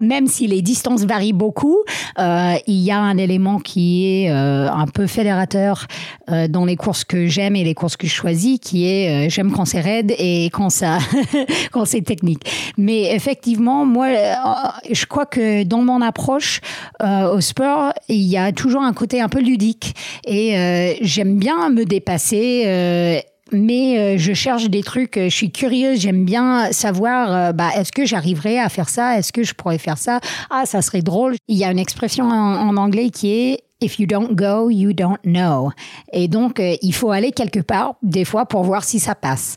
Même si les distances varient beaucoup, euh, il y a un élément qui est euh, un peu fédérateur euh, dans les courses que j'aime et les courses que je choisis, qui est j'aime quand c'est raide et quand ça, quand c'est technique. Mais effectivement, moi, je crois que dans mon approche au sport, il y a toujours un côté un peu ludique et j'aime bien me dépasser. Mais euh, je cherche des trucs, euh, je suis curieuse, j'aime bien savoir, euh, bah, est-ce que j'arriverai à faire ça, est-ce que je pourrais faire ça, ah, ça serait drôle. Il y a une expression en anglais qui est If you don't go, you don't know. Et donc, euh, il faut aller quelque part, des fois, pour voir si ça passe.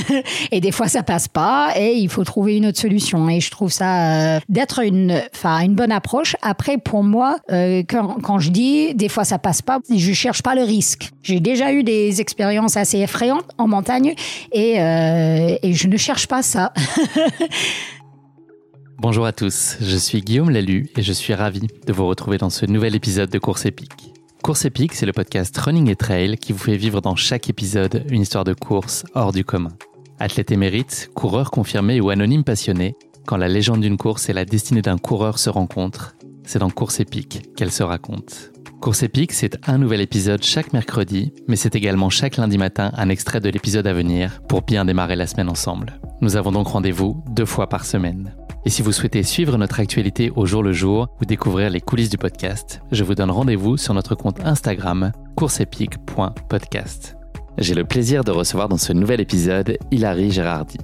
et des fois, ça passe pas, et il faut trouver une autre solution. Et je trouve ça euh, d'être une, enfin, une bonne approche. Après, pour moi, euh, quand, je dis des fois ça passe pas, je cherche pas le risque. J'ai déjà eu des expériences assez effrayantes en montagne, et, euh, et je ne cherche pas ça. Bonjour à tous, je suis Guillaume Lalu et je suis ravi de vous retrouver dans ce nouvel épisode de Course épique. Course épique, c'est le podcast Running et Trail qui vous fait vivre dans chaque épisode une histoire de course hors du commun. Athlète émérite, coureur confirmé ou anonyme passionné, quand la légende d'une course et la destinée d'un coureur se rencontrent, c'est dans Course épique qu'elle se raconte. Course épique, c'est un nouvel épisode chaque mercredi, mais c'est également chaque lundi matin un extrait de l'épisode à venir pour bien démarrer la semaine ensemble. Nous avons donc rendez-vous deux fois par semaine. Et si vous souhaitez suivre notre actualité au jour le jour ou découvrir les coulisses du podcast, je vous donne rendez-vous sur notre compte Instagram courseepique.podcast. J'ai le plaisir de recevoir dans ce nouvel épisode Hilary Gérardi.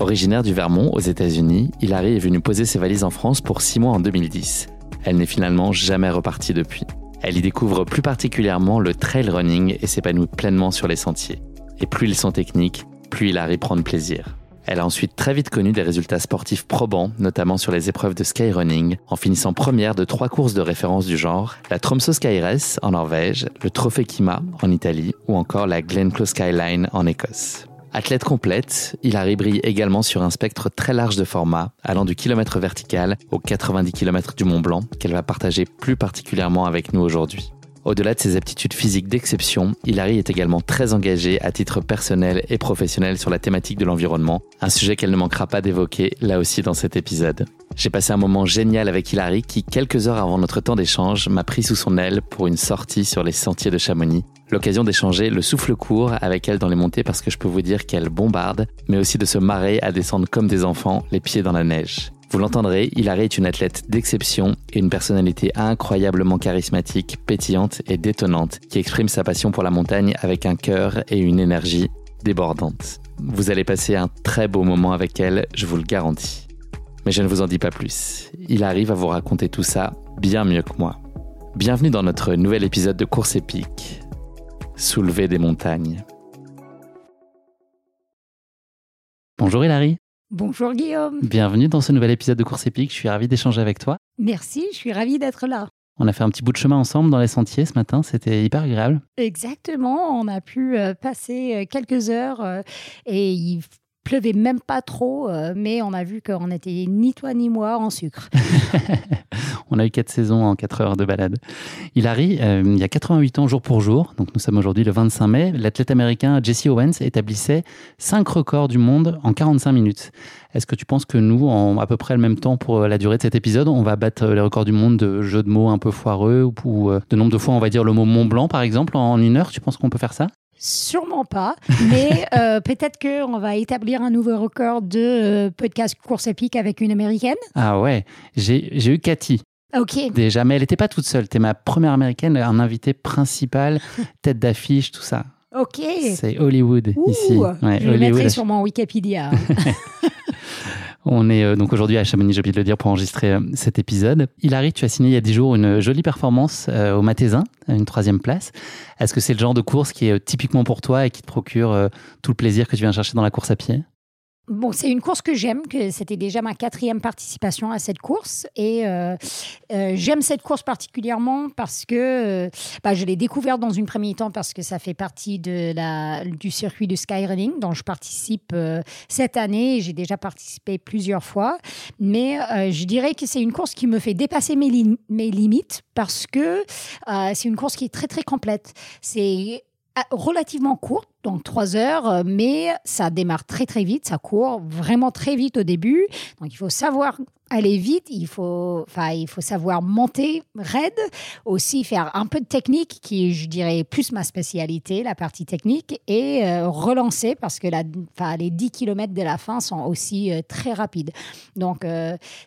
Originaire du Vermont aux États-Unis, Hilary est venue poser ses valises en France pour six mois en 2010. Elle n'est finalement jamais repartie depuis. Elle y découvre plus particulièrement le trail running et s'épanouit pleinement sur les sentiers. Et plus ils sont techniques, plus Hilary prend de plaisir. Elle a ensuite très vite connu des résultats sportifs probants, notamment sur les épreuves de skyrunning, en finissant première de trois courses de référence du genre, la Tromsø Skyrace en Norvège, le Trophée Kima en Italie ou encore la Glenclough Skyline en Écosse. Athlète complète, Hilary brille également sur un spectre très large de formats, allant du kilomètre vertical aux 90 km du Mont Blanc, qu'elle va partager plus particulièrement avec nous aujourd'hui. Au-delà de ses aptitudes physiques d'exception, Hilary est également très engagée à titre personnel et professionnel sur la thématique de l'environnement, un sujet qu'elle ne manquera pas d'évoquer là aussi dans cet épisode. J'ai passé un moment génial avec Hilary qui, quelques heures avant notre temps d'échange, m'a pris sous son aile pour une sortie sur les sentiers de Chamonix. L'occasion d'échanger le souffle court avec elle dans les montées parce que je peux vous dire qu'elle bombarde, mais aussi de se marrer à descendre comme des enfants, les pieds dans la neige. Vous l'entendrez, Hilary est une athlète d'exception et une personnalité incroyablement charismatique, pétillante et détonnante, qui exprime sa passion pour la montagne avec un cœur et une énergie débordante. Vous allez passer un très beau moment avec elle, je vous le garantis. Mais je ne vous en dis pas plus. Il arrive à vous raconter tout ça bien mieux que moi. Bienvenue dans notre nouvel épisode de Course épique. Soulever des montagnes. Bonjour Hilary. Bonjour Guillaume. Bienvenue dans ce nouvel épisode de Course épique. Je suis ravi d'échanger avec toi. Merci, je suis ravie d'être là. On a fait un petit bout de chemin ensemble dans les sentiers ce matin. C'était hyper agréable. Exactement, on a pu euh, passer euh, quelques heures euh, et il pleuvait même pas trop, mais on a vu qu'on n'était ni toi ni moi en sucre. On a eu quatre saisons en quatre heures de balade. Hilary, euh, il y a 88 ans jour pour jour, donc nous sommes aujourd'hui le 25 mai, l'athlète américain Jesse Owens établissait cinq records du monde en 45 minutes. Est-ce que tu penses que nous, en à peu près le même temps pour la durée de cet épisode, on va battre les records du monde de jeux de mots un peu foireux ou, ou, euh, de nombre de fois on va dire le mot Mont Blanc par exemple en une heure? Tu penses qu'on peut faire ça? Sûrement pas, mais euh, peut-être qu'on va établir un nouveau record de euh, podcast course épique avec une américaine. Ah ouais, j'ai eu Cathy. Ok. Déjà, mais elle n'était pas toute seule. Tu es ma première américaine, un invité principal, tête d'affiche, tout ça. Ok. C'est Hollywood ici. Ouais, je le mettrai sur mon Wikipédia. On est euh, donc aujourd'hui à Chamonix, j'ai oublié de le dire, pour enregistrer euh, cet épisode. Hilary, tu as signé il y a 10 jours une jolie performance euh, au Matézin, une troisième place. Est-ce que c'est le genre de course qui est typiquement pour toi et qui te procure tout le plaisir que tu viens chercher dans la course à pied? Bon, c'est une course que j'aime, que c'était déjà ma quatrième participation à cette course. Et euh, euh, j'aime cette course particulièrement parce que euh, bah, je l'ai découverte dans une première temps parce que ça fait partie de la, du circuit de skyrunning dont je participe cette année. J'ai déjà participé plusieurs fois. Mais je dirais que c'est une course qui me fait dépasser mes, mes limites parce que c'est une course qui est très, très complète. C'est relativement courte, donc trois heures, euh, mais ça démarre très très vite, ça court vraiment très vite au début. Donc il faut savoir aller vite, il faut, enfin, il faut savoir monter raide, aussi faire un peu de technique qui, je dirais, plus ma spécialité, la partie technique, et euh, relancer parce que la, les 10 km de la fin sont aussi euh, très rapides. Donc,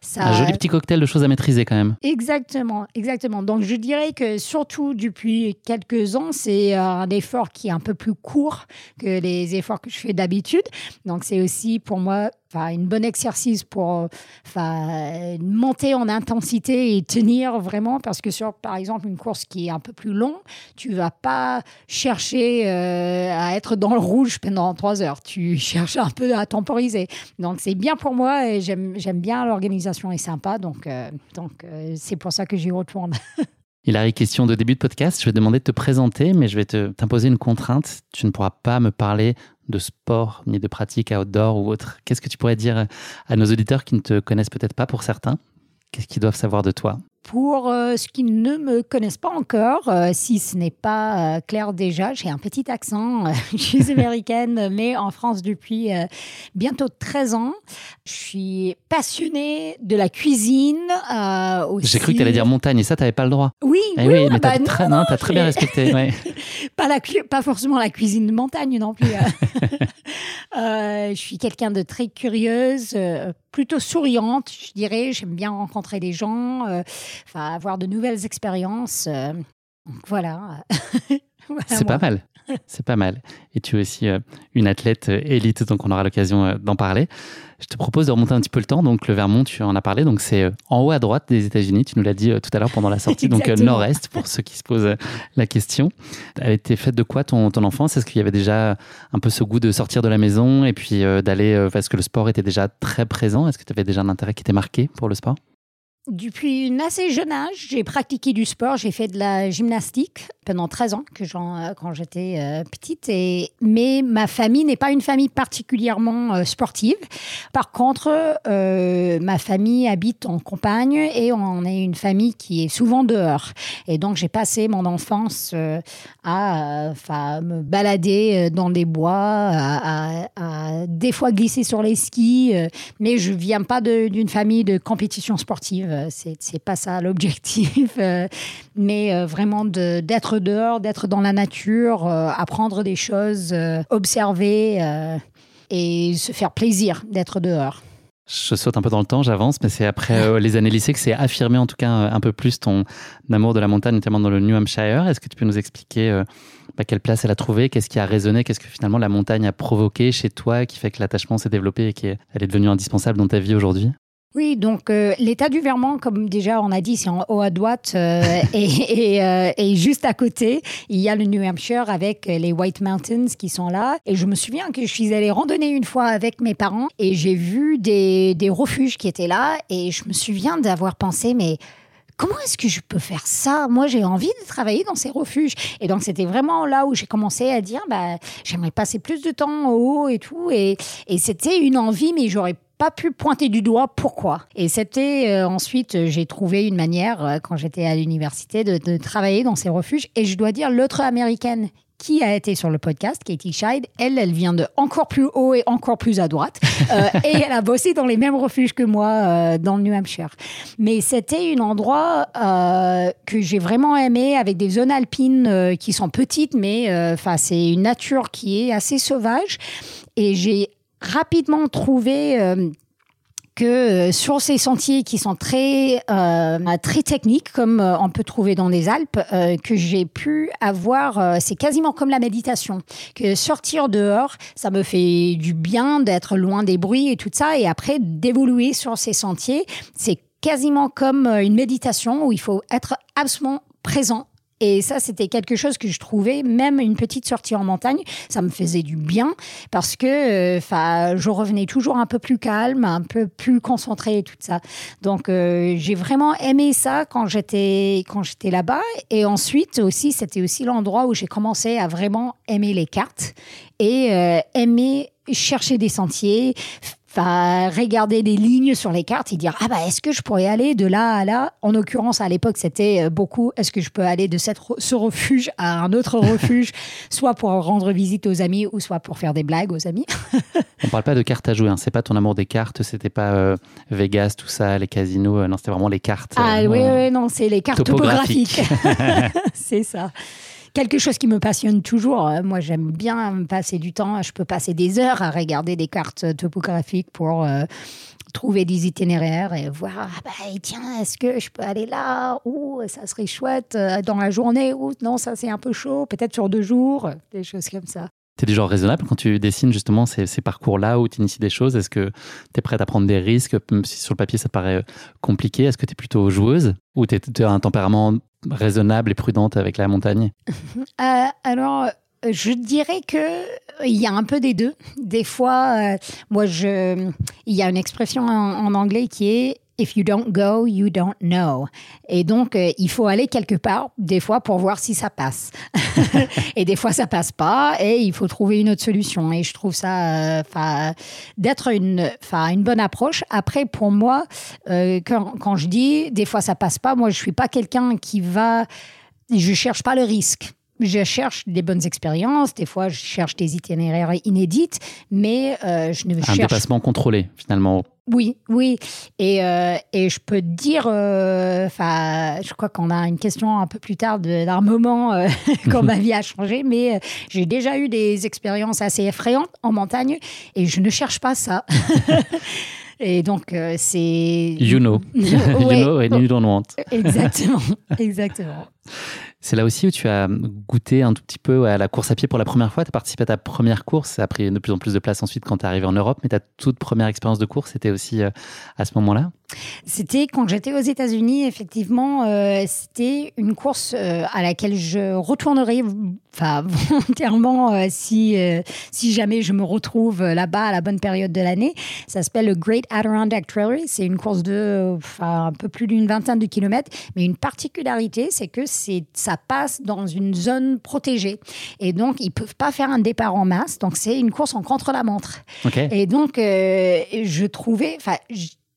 ça. Un joli petit cocktail de choses à maîtriser quand même. Exactement, exactement. Donc, je dirais que surtout depuis quelques ans, c'est un effort qui est un peu plus court que les efforts que je fais d'habitude. Donc c'est aussi pour moi une bon exercice pour enfin, monter en intensité et tenir vraiment parce que sur par exemple une course qui est un peu plus longue, tu vas pas chercher euh, à être dans le rouge pendant trois heures. Tu cherches un peu à temporiser. Donc c'est bien pour moi et j'aime bien l'organisation est sympa donc euh, donc euh, c'est pour ça que j'y retourne. Il une question de début de podcast. Je vais demander de te présenter, mais je vais t'imposer une contrainte. Tu ne pourras pas me parler de sport ni de pratique outdoor ou autre. Qu'est-ce que tu pourrais dire à nos auditeurs qui ne te connaissent peut-être pas pour certains? Qu'est-ce qu'ils doivent savoir de toi? Pour euh, ceux qui ne me connaissent pas encore, euh, si ce n'est pas euh, clair déjà, j'ai un petit accent. je suis américaine, mais en France depuis bientôt 13 ans. Je suis passionnée de la cuisine aussi. J'ai cru que tu allais dire montagne, et ça, tu n'avais pas le droit. Oui, eh oui, mais tu as, bah as, très bien respecté. pas, la, pas forcément la cuisine de montagne non plus. je suis quelqu'un de très curieuse, plutôt souriante, je dirais. J'aime bien rencontrer des gens enfin, avoir de nouvelles expériences. Euh, voilà. C'est pas mal. C'est pas mal. Et tu es aussi euh, une athlète euh, élite, donc on aura l'occasion d'en parler. Je te propose de remonter un petit peu le temps. Donc le Vermont, tu en as parlé, donc c'est en haut à droite des États-Unis. Tu nous l'as dit tout à l'heure pendant la sortie, donc nord-est pour ceux qui se posent la question. Elle était faite de quoi ton, ton enfance? Est-ce qu'il y avait déjà un peu ce goût de sortir de la maison et puis d'aller, parce que le sport était déjà très présent? Est-ce que tu avais déjà un intérêt qui était marqué pour le sport? Depuis un assez jeune âge, j'ai pratiqué du sport. J'ai fait de la gymnastique pendant 13 ans que euh, quand j'étais euh, petite. Et, mais ma famille n'est pas une famille particulièrement euh, sportive. Par contre, ma famille habite en campagne et on est une famille qui est souvent dehors. Et donc, j'ai passé mon enfance à, me balader dans des bois, à, à, des fois glisser sur les skis. mais je viens pas d'une famille de compétition sportive. C'est pas ça l'objectif. mais vraiment d'être dehors, d'être dans la nature, euh, apprendre des choses, euh, observer euh, et se faire plaisir d'être dehors. Je saute un peu dans le temps, j'avance, mais c'est après les années lycée que c'est affirmé en tout cas un peu plus ton amour de la montagne, notamment dans le New Hampshire. Est-ce que tu peux nous expliquer bah, quelle place elle a trouvé, qu'est-ce qui a résonné, qu'est-ce que finalement la montagne a provoqué chez toi qui fait que l'attachement s'est développé et qu'elle est devenue indispensable dans ta vie aujourd'hui? Oui, donc euh, l'État du Vermont, comme déjà on a dit, c'est en haut à droite euh, et, euh, et, juste à côté, il y a le New Hampshire avec les White Mountains qui sont là. Et je me souviens que je suis allée randonner une fois avec mes parents et j'ai vu des, des refuges qui étaient là et je me souviens d'avoir pensé, mais comment est-ce que je peux faire ça? Moi, j'ai envie de travailler dans ces refuges. Et donc, c'était vraiment là où j'ai commencé à dire, bah, j'aimerais passer plus de temps en haut et tout. Et c'était une envie, mais j'aurais pas pu pointer du doigt pourquoi. Et c'était euh, ensuite, j'ai trouvé une manière, euh, quand j'étais à l'université, de, travailler dans ces refuges. Et je dois dire, l'autre américaine qui a été sur le podcast, Katie Scheid. Elle, elle vient de encore plus haut et encore plus à droite. Euh, et elle a bossé dans les mêmes refuges que moi euh, dans le New Hampshire. Mais c'était un endroit euh, que j'ai vraiment aimé avec des zones alpines qui sont petites, mais enfin c'est une nature qui est assez sauvage. Et j'ai rapidement trouvé que euh, sur ces sentiers qui sont très euh, très techniques comme euh, on peut trouver dans les Alpes que j'ai pu avoir c'est quasiment comme la méditation. Que sortir dehors ça me fait du bien d'être loin des bruits et tout ça. Et après d'évoluer sur ces sentiers c'est quasiment comme une méditation où il faut être absolument présent et ça, c'était quelque chose que je trouvais, même une petite sortie en montagne, ça me faisait du bien parce que euh, je revenais toujours un peu plus calme, un peu plus concentré et tout ça. Donc, euh, j'ai vraiment aimé ça quand j'étais quand j'étais là-bas. Et ensuite aussi, c'était aussi l'endroit où j'ai commencé à vraiment aimer les cartes et euh, aimer chercher des sentiers, va regarder des lignes sur les cartes et dire ah bah est-ce que je pourrais aller de là à là? En l'occurrence à l'époque c'était euh, beaucoup est-ce que je peux aller de cette, ce refuge à un autre refuge soit pour rendre visite aux amis ou soit pour faire des blagues aux amis? On parle pas de cartes à jouer hein. c'est pas ton amour des cartes c'était pas euh, Vegas tout ça les casinos euh, non c'était vraiment les cartes ah oui, oui non c'est les cartes topographiques. C'est ça quelque chose qui me passionne toujours. Euh, moi, j'aime bien passer du temps. Je peux passer des heures à regarder des cartes topographiques pour euh, trouver des itinéraires et voir, ah bah, tiens, est-ce que je peux aller là? Ou ça serait chouette euh, dans la journée Ou non, ça c'est un peu chaud, peut-être sur deux jours, des choses comme ça. Tu es du genre raisonnable quand tu dessines justement ces, parcours-là où tu inities des choses? Est-ce que tu es prête à prendre des risques, même si sur le papier ça paraît compliqué Est-ce que tu es plutôt joueuse? Ou tu as un tempérament raisonnable et prudente avec la montagne? Euh, Alors, je dirais que il y a un peu des deux. Des fois, euh, moi, je, il y a une expression en anglais qui est If you don't go, you don't know. Et donc, euh, il faut aller quelque part, des fois, pour voir si ça passe. et des fois, ça passe pas, et il faut trouver une autre solution. Et je trouve ça, euh, d'être une, une bonne approche. Après, pour moi, euh, quand, quand, je dis, des fois, ça passe pas, moi, je suis pas quelqu'un qui va, je cherche pas le risque. Je cherche des bonnes expériences, des fois je cherche des itinéraires inédites, mais je ne Un cherche... déplacement contrôlé, finalement, oui, oui. Et, euh, et je peux te dire, euh, enfin, je crois qu'on a une question un peu plus tard d'un moment euh, quand ma vie a changé, mais j'ai déjà eu des expériences assez effrayantes en montagne et je ne cherche pas ça. et donc, c'est. You know. you know and you don't want. Exactement, exactement. C'est là aussi où tu as goûté un tout petit peu à la course à pied pour la première fois. Tu as participé à ta première course. Ça a pris de plus en plus de place ensuite quand tu es arrivé en Europe. Mais ta toute première expérience de course, c'était aussi euh, à ce moment-là? C'était quand j'étais aux États-Unis. Effectivement, euh, c'était une course euh, à laquelle je retournerai volontairement si, si jamais je me retrouve là-bas à la bonne période de l'année. Ça s'appelle le Great Adirondack Trail. C'est une course de un peu plus d'une vingtaine de kilomètres. Mais une particularité, c'est que c'est ça passe dans une zone protégée. Et donc, ils peuvent pas faire un départ en masse. Donc, c'est une course en contre-la-montre. Et donc, euh, je trouvais, enfin,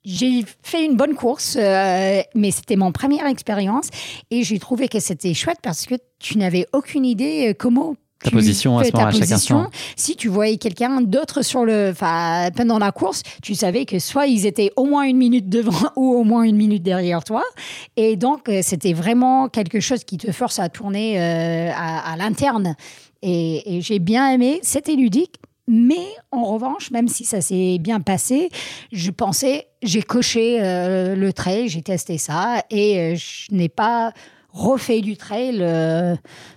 j'ai fait une bonne course, euh, mais c'était mon première expérience et j'ai trouvé que c'était chouette parce que tu n'avais aucune idée euh, comment ta position à ce moment à chaque instant. Si tu voyais quelqu'un d'autre sur le, enfin, pendant la course, tu savais que soit ils étaient au moins une minute devant ou au moins une minute derrière toi. Et donc, euh, c'était vraiment quelque chose qui te force à tourner euh, à, l'interne. Et, j'ai bien aimé. C'était ludique. Mais en revanche, même si ça s'est bien passé, je pensais, j'ai coché euh, le trail, j'ai testé ça et je n'ai pas refait du trail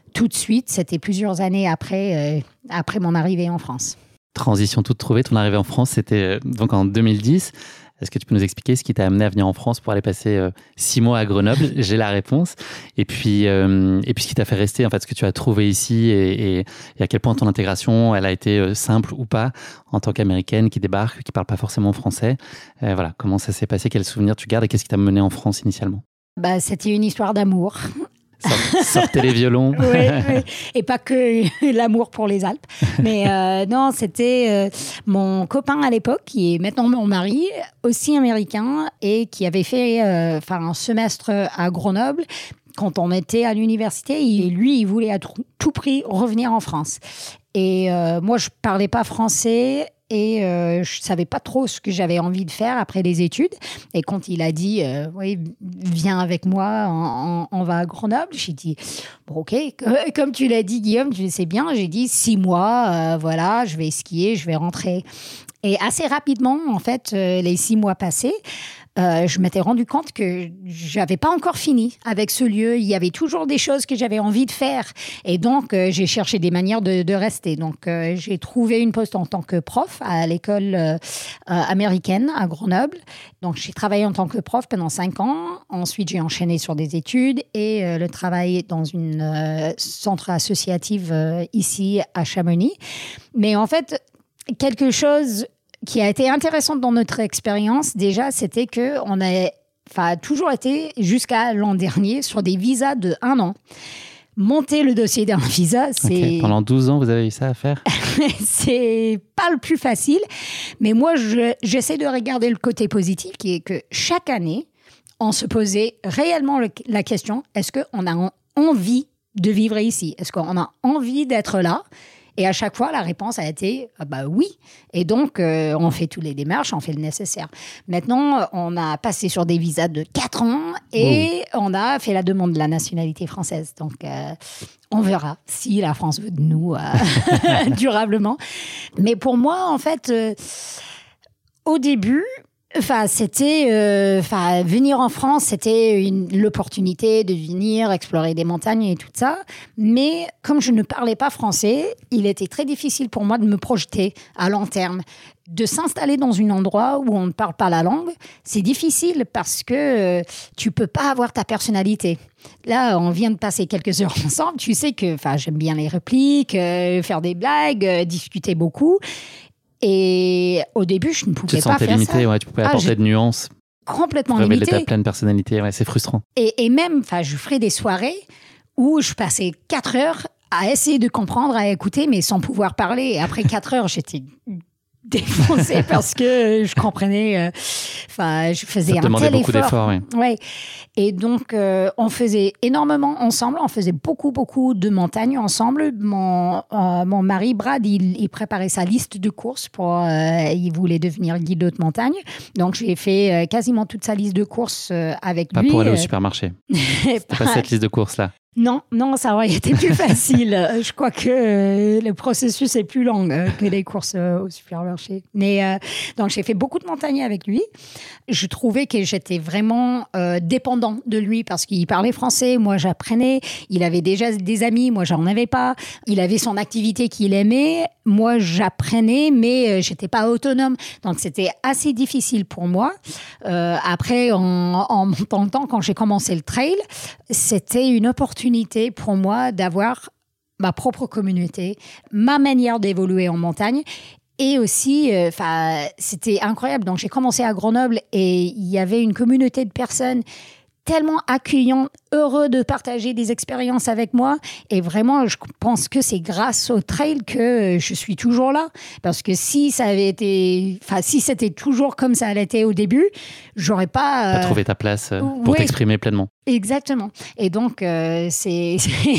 tout de suite. C'était plusieurs années après, euh, après mon arrivée en France. Transition toute trouvée, ton arrivée en France, c'était euh, donc en 2010. Est-ce que tu peux nous expliquer ce qui t'a amené à venir en France pour aller passer euh, six mois à Grenoble? J'ai la réponse. Et puis, et puis ce qui t'a fait rester, en fait, ce que tu as trouvé ici et, à quel point ton intégration, elle a été simple ou pas en tant qu'américaine qui débarque, qui parle pas forcément français. voilà, comment ça s'est passé? Quels souvenirs tu gardes et qu'est-ce qui t'a mené en France initialement? Bah, C'était une histoire d'amour. Sortez les violons. oui, Et pas que l'amour pour les Alpes. Mais euh, non, c'était euh, mon copain à l'époque, qui est maintenant mon mari, aussi américain, et qui avait fait euh, un semestre à Grenoble quand on était à l'université, et lui, il voulait à tout prix revenir en France. Et euh, moi, je parlais pas français et euh, je savais pas trop ce que j'avais envie de faire après les études. Et quand il a dit, euh, oui, viens avec moi, on, va à Grenoble, j'ai dit, bon, ok, comme tu l'as dit, Guillaume, tu sais bien, j'ai dit six mois, voilà, je vais skier, je vais rentrer. Et assez rapidement, en fait, les six mois passés, euh, je m'étais rendu compte que j'avais pas encore fini avec ce lieu. Il y avait toujours des choses que j'avais envie de faire. Et donc, euh, j'ai cherché des manières de, rester. Donc, euh, j'ai trouvé une poste en tant que prof à l'école américaine à Grenoble. Donc, j'ai travaillé en tant que prof pendant cinq ans. Ensuite, j'ai enchaîné sur des études et le travail dans une centre associative ici à Chamonix. Mais en fait, quelque chose qui a été intéressante dans notre expérience, déjà, c'était que on a, enfin, toujours été jusqu'à l'an dernier sur des visas de un an. Monter le dossier d'un visa, c'est. Pendant 12 ans, vous avez eu ça à faire? C'est pas le plus facile, mais moi, j'essaie de regarder le côté positif qui est que chaque année, on se posait réellement la question est-ce qu'on a envie de vivre ici? Est-ce qu'on a envie d'être là? Et à chaque fois, la réponse a été ah bah oui. Et donc, euh, on fait tous les démarches, on fait le nécessaire. Maintenant, on a passé sur des visas de 4 ans et on a fait la demande de la nationalité française. Donc, euh, on verra si la France veut de nous euh, durablement. Mais pour moi, en fait, au début, Enfin, c'était, euh, venir en France, c'était l'opportunité de venir explorer des montagnes et tout ça. Mais comme je ne parlais pas français, il était très difficile pour moi de me projeter à long terme. De s'installer dans un endroit où on ne parle pas la langue, c'est difficile parce que euh, tu peux pas avoir ta personnalité. Là, on vient de passer quelques heures ensemble. Tu sais que, enfin, j'aime bien les répliques, euh, faire des blagues, discuter beaucoup. Et au début, je ne pouvais tu te pas faire limité, Ouais, tu pouvais ah, apporter de nuances. Complètement limité. ta pleine personnalité, ouais, c'est frustrant. Et, et même, enfin, je ferais des soirées où je passais quatre heures à essayer de comprendre, à écouter, mais sans pouvoir parler. Et après quatre heures, j'étais défoncé parce que je comprenais. Euh, enfin, je faisais Ça un tel beaucoup d'efforts. Oui. Ouais. Et donc, euh, on faisait énormément ensemble. On faisait beaucoup, beaucoup de montagnes ensemble. Mon, euh, mon mari, Brad, il, il, préparait sa liste de courses pour. il voulait devenir guide de montagne. Donc, j'ai fait quasiment toute sa liste de courses avec lui. Pas pour aller au supermarché. pas cette liste de courses là. Non, non, ça aurait été plus facile. Je crois que euh, le processus est plus long euh, que les courses euh, au supermarché. Mais donc j'ai fait beaucoup de montagnes avec lui. Je trouvais que j'étais vraiment dépendant de lui parce qu'il parlait français, moi j'apprenais. Il avait déjà des amis, moi j'en avais pas. Il avait son activité qu'il aimait, moi j'apprenais, mais j'étais pas autonome. Donc c'était assez difficile pour moi. après, en, en montant le temps, quand j'ai commencé le trail, c'était une opportunité pour moi d'avoir ma propre communauté, ma manière d'évoluer en montagne et aussi, euh, c'était incroyable. Donc, j'ai commencé à Grenoble et il y avait une communauté de personnes tellement accueillantes, heureux de partager des expériences avec moi. Et vraiment, je pense que c'est grâce au trail que je suis toujours là. Parce que si ça avait été, enfin, si c'était toujours comme ça été au début, j'aurais pas. Pas trouvé ta place euh, pour t'exprimer pleinement. Exactement. Et donc, euh, c'est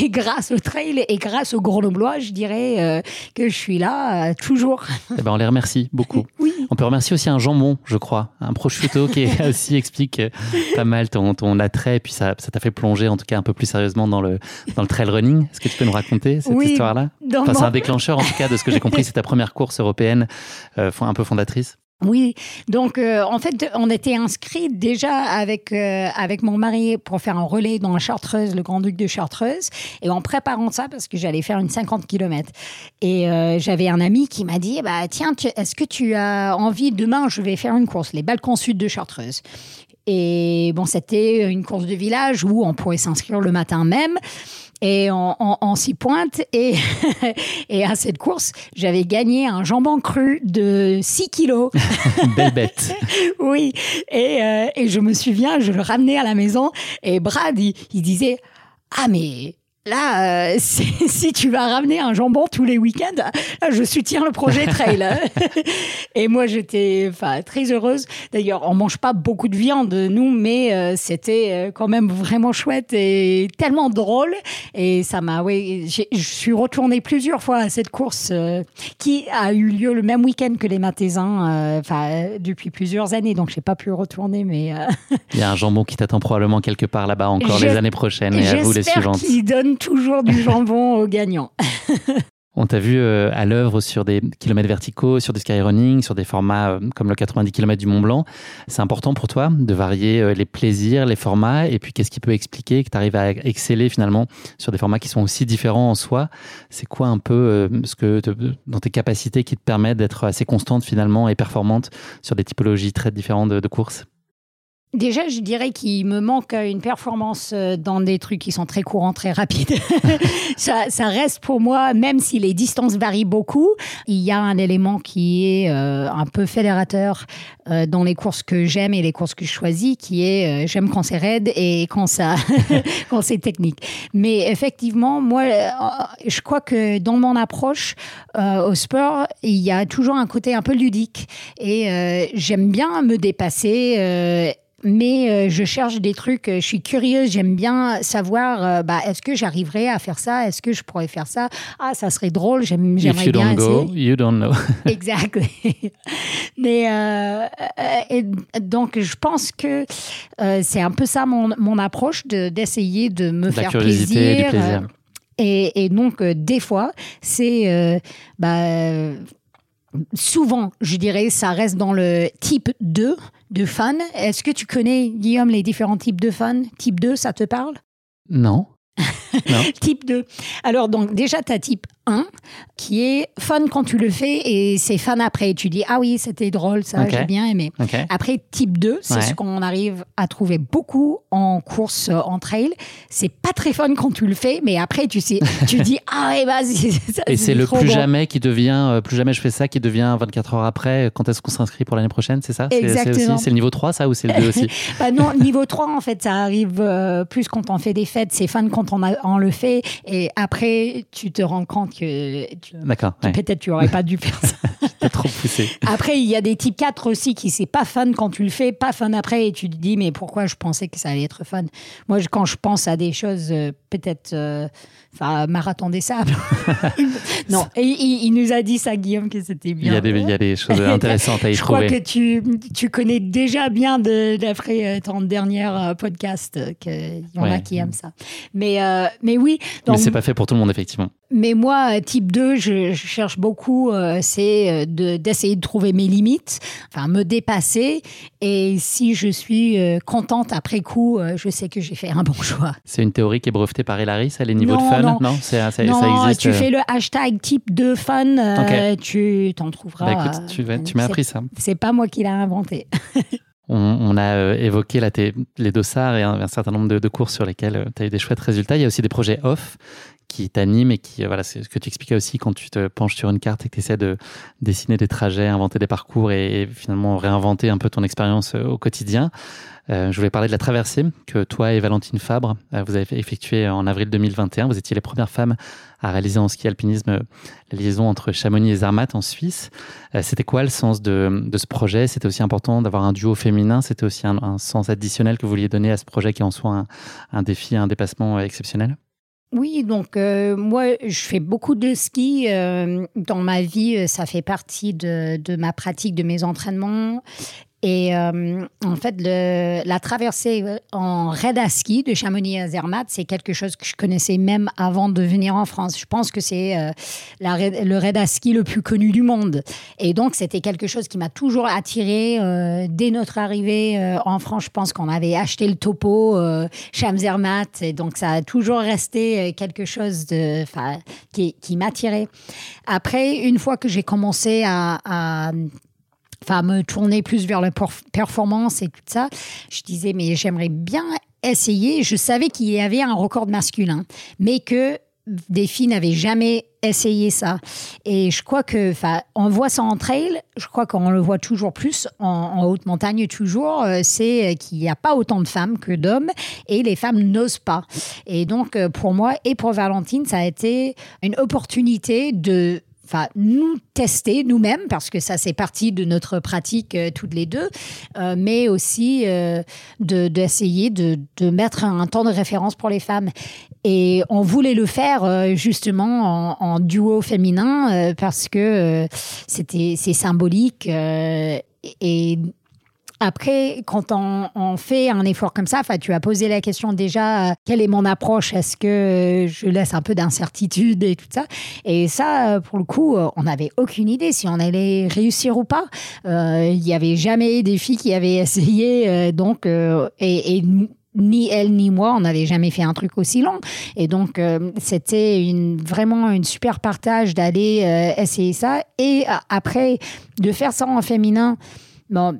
grâce au trail et grâce au Grenoblois, je dirais, euh, que je suis là toujours. Eh ben, on les remercie beaucoup. Oui. On peut remercier aussi un jambon, je crois, un prosciutto qui aussi explique pas mal ton, ton attrait, et puis ça t'a fait plonger en tout cas un peu plus sérieusement dans le, dans le trail running. Est-ce que tu peux nous raconter cette histoire-là? enfin, C'est un déclencheur en tout cas de ce que j'ai compris, c'est ta première course européenne euh, un peu fondatrice. Oui, donc euh, en fait, on était inscrits déjà avec euh, avec mon mari pour faire un relais dans la Chartreuse, le Grand-Duc de Chartreuse, et en préparant ça parce que j'allais faire une 50 km. Et j'avais un ami qui m'a dit, bah tiens, est-ce que tu as envie demain Je vais faire une course, les Balkans Sud de Chartreuse. Et bon, c'était une course de village où on pourrait s'inscrire le matin même. Et on, s'y pointe. Et, et à cette course, j'avais gagné un jambon cru de 6 kilos. Belle bête. oui. Et, euh, et, je me souviens, je le ramenais à la maison. Et Brad, il, disait Ah, mais Là, euh, si, tu vas ramener un jambon tous les week-ends, je soutiens le projet trail. et moi, j'étais très heureuse. D'ailleurs, on mange pas beaucoup de viande, nous, mais euh, c'était euh, quand même vraiment chouette et tellement drôle. Et ça m'a, oui, je suis retournée plusieurs fois à cette course qui a eu lieu le même week-end que les Matézins, enfin, depuis plusieurs années. Donc, j'ai pas pu retourner, mais. Il y a un jambon qui t'attend probablement quelque part là-bas encore les années prochaines et à vous les suivantes toujours du jambon aux gagnants. On t'a vu euh, à l'œuvre sur des kilomètres verticaux, sur du skyrunning, sur des formats euh, comme le 90 km du Mont Blanc. C'est important pour toi de varier euh, les plaisirs, les formats, et puis qu'est-ce qui peut expliquer que tu arrives à exceller finalement sur des formats qui sont aussi différents en soi? C'est quoi un peu ce que dans tes capacités qui te permettent d'être assez constante finalement et performante sur des typologies très différentes de courses? Déjà, je dirais qu'il me manque une performance euh, dans des trucs qui sont très courants, très rapides. ça, ça, reste pour moi, même si les distances varient beaucoup, il y a un élément qui est euh, un peu fédérateur euh, dans les courses que j'aime et les courses que je choisis, qui est j'aime quand c'est raide et quand ça, quand c'est technique. Mais effectivement, moi, je crois que dans mon approche au sport, il y a toujours un côté un peu ludique et j'aime bien me dépasser mais euh, je cherche des trucs, euh, je suis curieuse, j'aime bien savoir, euh, bah, est-ce que j'arriverai à faire ça? Est-ce que je pourrais faire ça? Ah, ça serait drôle, j'aimerais bien If you don't go, you don't know. Exactly. mais et, donc, je pense que c'est un peu ça mon, mon approche, d'essayer de, me faire plaisir. Et, plaisir. Et, et, donc, des fois, c'est... bah, souvent, je dirais, ça reste dans le type 2 de fans. Est-ce que tu connais, Guillaume, les différents types de fans? Type 2, ça te parle? Non. type 2. Alors, donc, déjà, tu as type 1 qui est fun quand tu le fais et c'est fun après. Tu dis, ah oui, c'était drôle, ça, j'ai bien aimé. Après, type 2, c'est ce qu'on arrive à trouver beaucoup en course euh, en trail. C'est pas très fun quand tu le fais, mais après, tu sais, tu dis, ah ouais, vas-y. Et c'est le plus jamais qui devient, euh, plus jamais je fais ça, qui devient 24 heures après. Quand est-ce qu'on s'inscrit pour l'année prochaine, c'est ça? Exactement. C'est le niveau 3, ça, ou c'est le 2 aussi? Bah Non, niveau 3, en fait, ça arrive euh, plus quand on fait des fêtes. C'est fun quand on, on le fait. Et après, tu te rends compte D'accord. Peut-être tu aurais pas dû faire ça. trop poussé. Après, il y a des types 4 aussi qui c'est pas fun quand tu le fais, pas fun après, et tu te dis mais pourquoi je pensais que ça allait être fun? Moi, quand je pense à des choses, euh, peut-être, euh, enfin, marathon des sables. non, et, il, nous a dit ça, Guillaume, que c'était bien. Il y, a des, il y, a des, choses intéressantes à y je trouver. Je crois que tu, tu connais déjà bien d'après euh, ton dernier podcast qu'il y en a qui aiment ça. Mais, mais oui. Donc, mais c'est pas fait pour tout le monde, effectivement. Mais moi, type 2, je, cherche beaucoup, euh, c'est euh, d'essayer de, trouver mes limites, enfin me dépasser. Et si je suis euh, contente après coup, je sais que j'ai fait un bon choix. C'est une théorie qui est brevetée par Hilary, ça, les niveaux de fun Non, non, ça, ça, existe. tu fais le hashtag type 2 fun, tu t'en trouveras. Bah, écoute, tu, tu m'as appris ça. C'est pas moi qui l'ai inventé. On, a évoqué là, les dossards et un, certain nombre de, de, courses sur lesquels tu as eu des chouettes résultats. Il y a aussi des projets off qui t'anime et qui, voilà, c'est ce que tu expliquais aussi quand tu te penches sur une carte et que tu essaies de dessiner des trajets, inventer des parcours et, finalement réinventer un peu ton expérience euh, au quotidien. Euh, je voulais parler de la traversée que toi et Valentine Fabre, euh, vous avez effectuée en avril 2021. Vous étiez les premières femmes à réaliser en ski alpinisme la liaison entre Chamonix et Zermatt en Suisse. C'était quoi le sens de, ce projet? C'était aussi important d'avoir un duo féminin? C'était aussi un, sens additionnel que vous vouliez donner à ce projet qui en soit un, un défi, un dépassement exceptionnel? Oui, donc euh, moi, je fais beaucoup de ski euh, dans ma vie. Euh, ça fait partie de, ma pratique, de mes entraînements. Et euh, en fait, le, la traversée en raid à ski de Chamonix à Zermatt, c'est quelque chose que je connaissais même avant de venir en France. Je pense que c'est euh, le raid à ski le plus connu du monde. Et donc, c'était quelque chose qui m'a toujours attiré euh, dès notre arrivée euh, en France. Je pense qu'on avait acheté le topo chez Zermatt. Et donc, ça a toujours resté quelque chose de, qui, qui m'attirait. Après, une fois que j'ai commencé à, à enfin me tourner plus vers la performance et tout ça, je disais mais j'aimerais bien essayer. Je savais qu'il y avait un record masculin, mais que des filles n'avaient jamais essayer ça. Et je crois que, enfin, on voit ça en trail, je crois qu'on le voit toujours plus en, haute montagne toujours, euh, c'est qu'il n'y a pas autant de femmes que d'hommes et les femmes n'osent pas. Et donc, euh, pour moi et pour Valentine, ça a été une opportunité de enfin nous tester nous-mêmes parce que ça c'est partie de notre pratique euh, toutes les deux, euh, mais aussi euh, d'essayer de, de, mettre un temps de référence pour les femmes. Et on voulait le faire justement en, duo féminin parce que c'était c'est symbolique et après, quand on, fait un effort comme ça, tu as posé la question déjà, euh, quelle est mon approche? Est-ce que je laisse un peu d'incertitude et tout ça? Et ça, pour le coup, euh, on n'avait aucune idée si on allait réussir ou pas. Euh, il n'y avait jamais des filles qui avaient essayé, donc, et, ni elle ni moi, on n'avait jamais fait un truc aussi long. Et donc, c'était vraiment une super partage d'aller essayer ça. Et après, de faire ça en féminin, bon,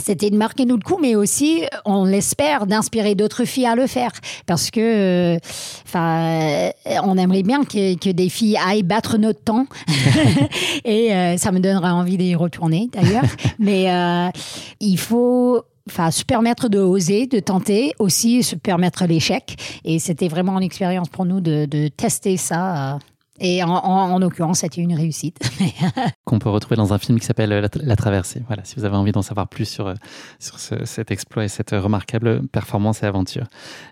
c'était de marquer notre coup, mais aussi, on l'espère, d'inspirer d'autres filles à le faire. Parce que, enfin, on aimerait bien que, que, des filles aillent battre notre temps. Et euh, ça me donnera envie d'y retourner, d'ailleurs. mais euh, il faut enfin se permettre de oser, de tenter, aussi se permettre l'échec. Et c'était vraiment une expérience pour nous de, de tester ça. Euh, et en, l'occurrence, c'était une réussite. Qu'on peut retrouver dans un film qui s'appelle la, Traversée. Voilà, si vous avez envie d'en savoir plus sur, euh, sur cet exploit et cette remarquable performance et aventure.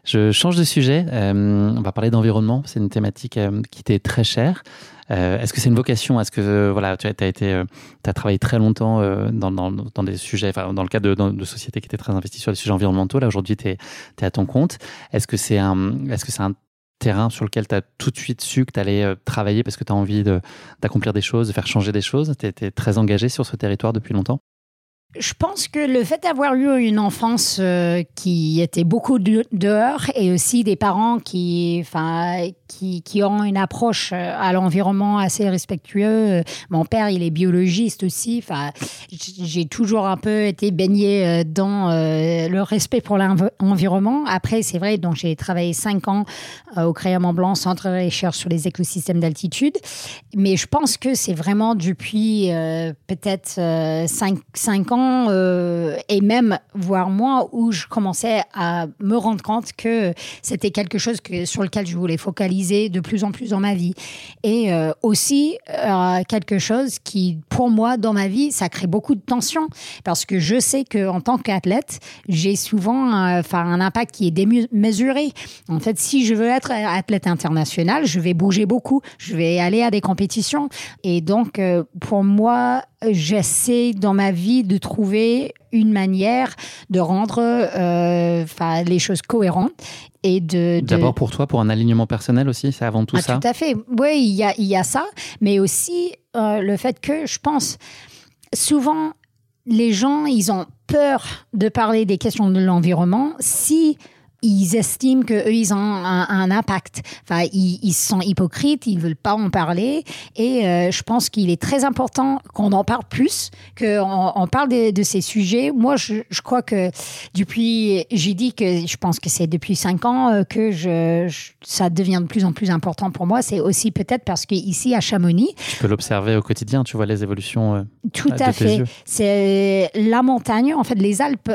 Je change de sujet. Euh, on va parler d'environnement. C'est une thématique euh, qui t'est très chère. Est-ce que c'est une vocation? Est-ce que voilà, tu as, été, as travaillé très longtemps dans, dans, dans, des sujets, enfin, dans le cadre de, de, sociétés qui étaient très investies sur les sujets environnementaux Là, aujourd'hui, tu es, à ton compte. Est-ce que c'est un, est-ce que c'est un terrain sur lequel tu as tout de suite su que tu allais euh, travailler parce que tu as envie d'accomplir des choses, de faire changer des choses. Tu étais très engagé sur ce territoire depuis longtemps je pense que le fait d'avoir eu une enfance euh, qui était beaucoup dehors et aussi des parents qui, enfin, qui, ont une approche euh, à l'environnement assez respectueux. Mon père, il est biologiste aussi. Enfin, j'ai toujours un peu été baignée euh, dans le respect pour l'environnement. Après, c'est vrai, donc j'ai travaillé cinq ans au Créa Mont Blanc, centre de recherche sur les écosystèmes d'altitude. Mais je pense que c'est vraiment depuis peut-être cinq, cinq ans euh, et même voire moi où je commençais à me rendre compte que c'était quelque chose que, sur lequel je voulais focaliser de plus en plus dans ma vie. Et euh, aussi euh, quelque chose qui, pour moi, dans ma vie, ça crée beaucoup de tension parce que je sais qu'en tant qu'athlète, j'ai souvent enfin un impact qui est démesuré. En fait, si je veux être athlète international, je vais bouger beaucoup, je vais aller à des compétitions. Et donc, pour moi, j'essaie dans ma vie de trouver une manière de rendre euh, les choses cohérentes et de, D'abord pour toi, pour un alignement personnel aussi, c'est avant tout ah, ça Tout à fait. Oui, il y a, y a ça, mais aussi euh, le fait que je pense souvent les gens, ils ont peur de parler des questions de l'environnement si ils estiment qu'eux, ils ont un, impact. Enfin, ils, ils, sont hypocrites, ils veulent pas en parler. Et euh, je pense qu'il est très important qu'on en parle plus, qu'on on parle de, de, ces sujets. Moi, je, je crois que depuis, j'ai dit que je pense que c'est depuis cinq ans euh, que je, ça devient de plus en plus important pour moi. C'est aussi peut-être parce qu'ici, à Chamonix... Tu peux l'observer au quotidien, tu vois les évolutions. Euh, tout à fait. C'est la montagne, en fait, les Alpes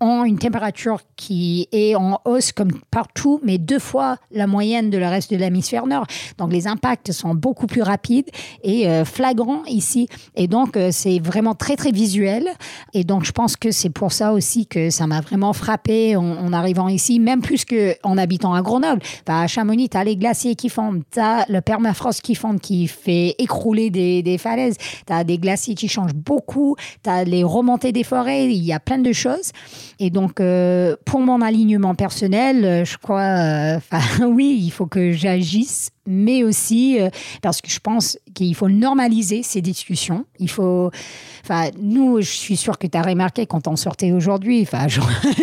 ont une température qui est en hausse comme partout, mais deux fois la moyenne de le reste de l'hémisphère nord. Donc les impacts sont beaucoup plus rapides et euh, flagrants ici. Et donc euh, c'est vraiment très très visuel. Et donc je pense que c'est pour ça aussi que ça m'a vraiment frappé en, arrivant ici, même plus qu'en habitant à Grenoble. à Chamonix, tu as les glaciers qui fondent, tu as le permafrost qui fond, qui fait écrouler des, des falaises, tu as des glaciers qui changent beaucoup, tu as les remontées des forêts, il y a plein de choses. Et donc, euh, pour mon alignement personnel, euh, je crois, euh, oui, il faut que j'agisse, mais aussi parce que je pense qu'il faut normaliser ces discussions. Il faut, enfin, nous, je suis sûre que tu as remarqué quand on sortait aujourd'hui, enfin, je,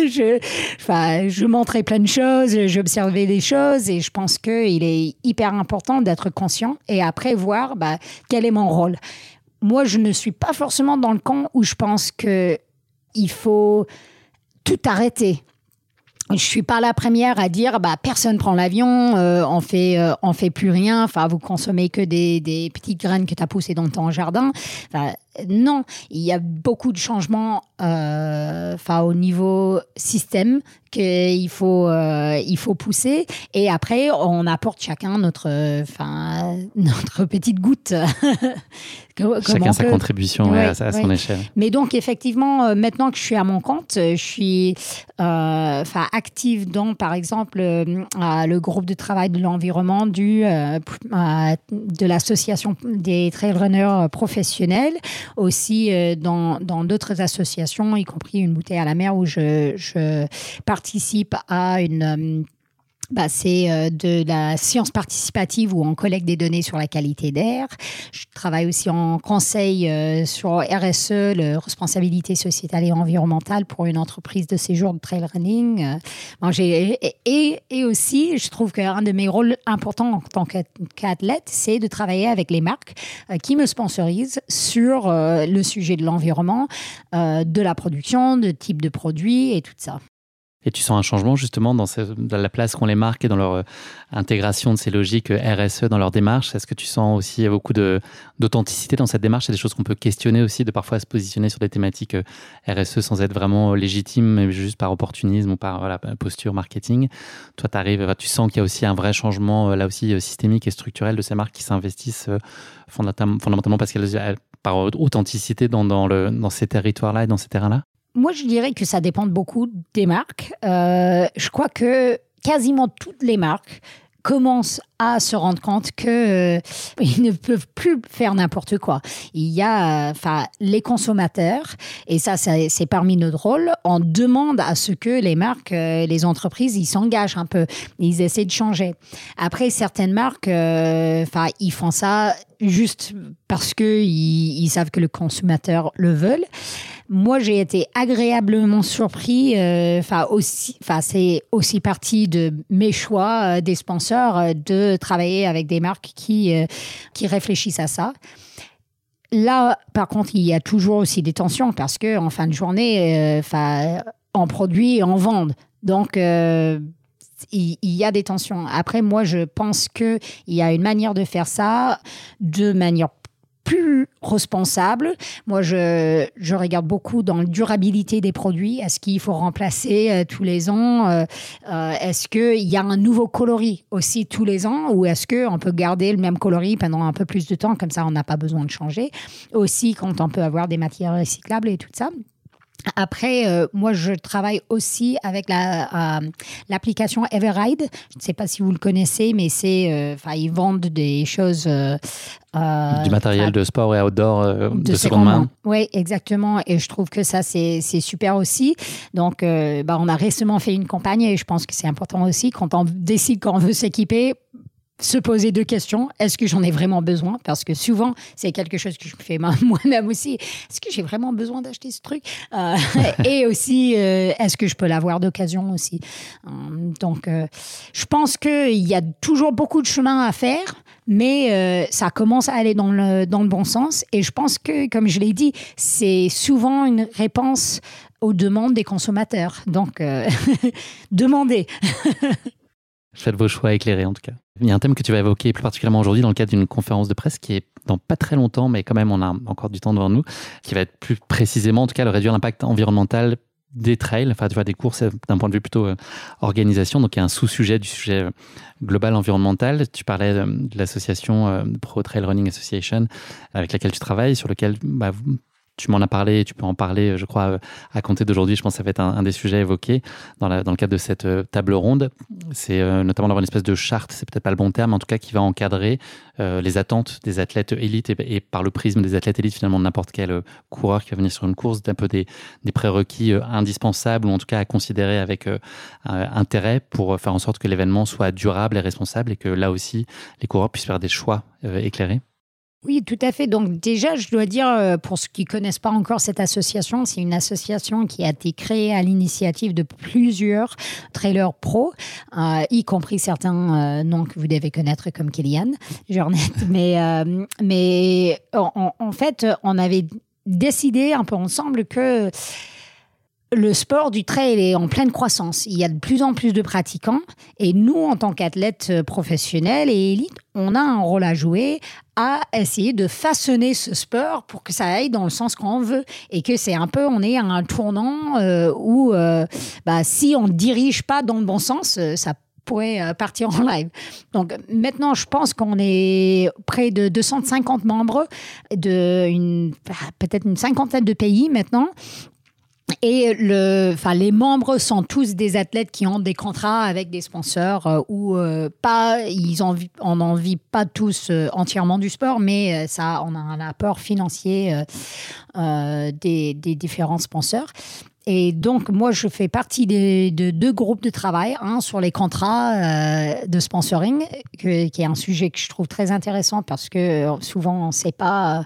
je, je montrais plein de choses, j'observais des choses, et je pense qu'il est hyper important d'être conscient et après voir bah, quel est mon rôle. Moi, je ne suis pas forcément dans le camp où je pense que il faut tout arrêter. je suis pas la première à dire bah personne prend l'avion, euh, on fait euh, on fait plus rien, enfin vous consommez que des, des petites graines que tu as poussées dans ton jardin. Non, il y a beaucoup de changements euh, au niveau système qu'il faut euh, il faut pousser. Et après on apporte chacun notre enfin notre petite goutte. Chacun sa contribution à, son échelle. Mais donc effectivement maintenant que je suis à mon compte je suis active dans par exemple le groupe de travail de l'environnement du de l'association des trail runners professionnels aussi euh, dans d'autres associations, y compris une bouteille à la mer où je, je participe à une euh, bah, c'est euh, de la science participative où on collecte des données sur la qualité d'air. Je travaille aussi en conseil euh, sur RSE, la responsabilité sociétale et environnementale pour une entreprise de séjour de trail running. Euh, et, et, aussi, je trouve qu'un de mes rôles importants en tant qu'athlète, c'est de travailler avec les marques qui me sponsorisent sur le sujet de l'environnement, de la production, de type de produits et tout ça. Et tu sens un changement justement dans, la place qu'ont les marques et dans leur euh, intégration de ces logiques euh, RSE dans leur démarche. Est-ce que tu sens aussi beaucoup d'authenticité dans cette démarche? C'est des choses qu'on peut questionner aussi, de parfois se positionner sur des thématiques euh, RSE sans être vraiment légitime, mais juste par opportunisme ou par voilà, posture marketing. Toi, arrives, tu sens qu'il y a aussi un vrai changement là aussi systémique et structurel de ces marques qui s'investissent fondamentalement parce qu'elles par authenticité dans, dans ces territoires-là et dans ces terrains-là? Moi, je dirais que ça dépend beaucoup des marques. Euh, je crois que quasiment toutes les marques commencent à se rendre compte que euh, ils ne peuvent plus faire n'importe quoi. Il y a, enfin, les consommateurs et ça, c'est parmi nos rôles. On demande à ce que les marques, euh, les entreprises, ils s'engagent un peu, ils essaient de changer. Après, certaines marques, enfin, ils font ça juste parce que ils savent que le consommateur le veut. Moi, j'ai été agréablement surpris. Euh, enfin, c'est aussi partie de mes choix euh, des sponsors euh, de travailler avec des marques qui qui réfléchissent à ça. Là, par contre, il y a toujours aussi des tensions parce que en fin de journée, enfin, on produit et on vend. Donc il, y a des tensions. Après, moi, je pense qu'il y a une manière de faire ça de manière plus responsable. Moi, je, regarde beaucoup dans la durabilité des produits. Est-ce qu'il faut remplacer euh, tous les ans euh, euh, Est-ce qu'il y a un nouveau coloris aussi tous les ans Ou est-ce qu'on peut garder le même coloris pendant un peu plus de temps? Comme ça, on n'a pas besoin de changer. Aussi, quand on peut avoir des matières recyclables et tout ça. Après, euh, moi, je travaille aussi avec la, euh, l'application Everride. Je ne sais pas si vous le connaissez, mais c'est, euh, enfin, ils vendent des choses. du matériel de sport et outdoor de, seconde main. Oui, exactement. Et je trouve que ça, c'est, c'est super aussi. Donc, bah, on a récemment fait une campagne et je pense que c'est important aussi quand on décide qu'on veut s'équiper se poser deux questions. Est-ce que j'en ai vraiment besoin? Parce que souvent, c'est quelque chose que je fais moi-même aussi. Est-ce que j'ai vraiment besoin d'acheter ce truc? Euh, Et aussi, euh, est-ce que je peux l'avoir d'occasion aussi? Euh, Donc, je pense qu'il y a toujours beaucoup de chemin à faire, mais ça commence à aller dans le, dans le bon sens. Et je pense que, comme je l'ai dit, c'est souvent une réponse aux demandes des consommateurs. Donc, demandez. Faites vos choix éclairés en tout cas. Il y a un thème que tu vas évoquer plus particulièrement aujourd'hui dans le cadre d'une conférence de presse qui est dans pas très longtemps, mais quand même on a encore du temps devant nous, qui va être plus précisément en tout cas le réduire l'impact environnemental des trails, enfin tu vois des courses d'un point de vue plutôt euh, organisation, donc il y a un sous-sujet du sujet euh, global environnemental. Tu parlais euh, de l'association Pro Trail Running Association avec laquelle tu travailles, sur lequel bah, tu m'en as parlé, tu peux en parler, je crois, à compter d'aujourd'hui. Je pense que ça va être un, des sujets évoqués dans, le cadre de cette euh, table ronde. C'est euh, notamment d'avoir une espèce de charte, c'est peut-être pas le bon terme, en tout cas qui va encadrer euh, les attentes des athlètes élites et, par le prisme des athlètes élites, finalement, n'importe quel coureur qui va venir sur une course, d'un peu des, prérequis indispensables ou en tout cas à considérer avec intérêt pour faire en sorte que l'événement soit durable et responsable et que là aussi, les coureurs puissent faire des choix éclairés. Oui, tout à fait. Donc déjà, je dois dire, euh, pour ceux qui ne connaissent pas encore cette association, c'est une association qui a été créée à l'initiative de plusieurs trailers pro, euh, y compris certains euh, noms que vous devez connaître comme Kylian Jornet. Mais, mais en, fait, on avait décidé un peu ensemble que le sport du trail est en pleine croissance. Il y a de plus en plus de pratiquants et nous, en tant qu'athlètes professionnels et élites, on a un rôle à jouer à essayer de façonner ce sport pour que ça aille dans le sens qu'on veut et que c'est un peu, on est à un tournant euh, où euh, bah, si on ne dirige pas dans le bon sens, ça pourrait partir en live. Donc maintenant, je pense qu'on est près de 250 membres de bah, peut-être une cinquantaine de pays maintenant et le, enfin, les membres sont tous des athlètes qui ont des contrats avec des sponsors euh, ou euh, pas. Ils en, on n'en vit pas tous euh, entièrement du sport, mais ça, on a un apport financier des, des, différents sponsors. Et donc, moi, je fais partie de deux groupes de travail. Un sur les contrats de sponsoring, qui est un sujet que je trouve très intéressant parce que souvent, on ne sait pas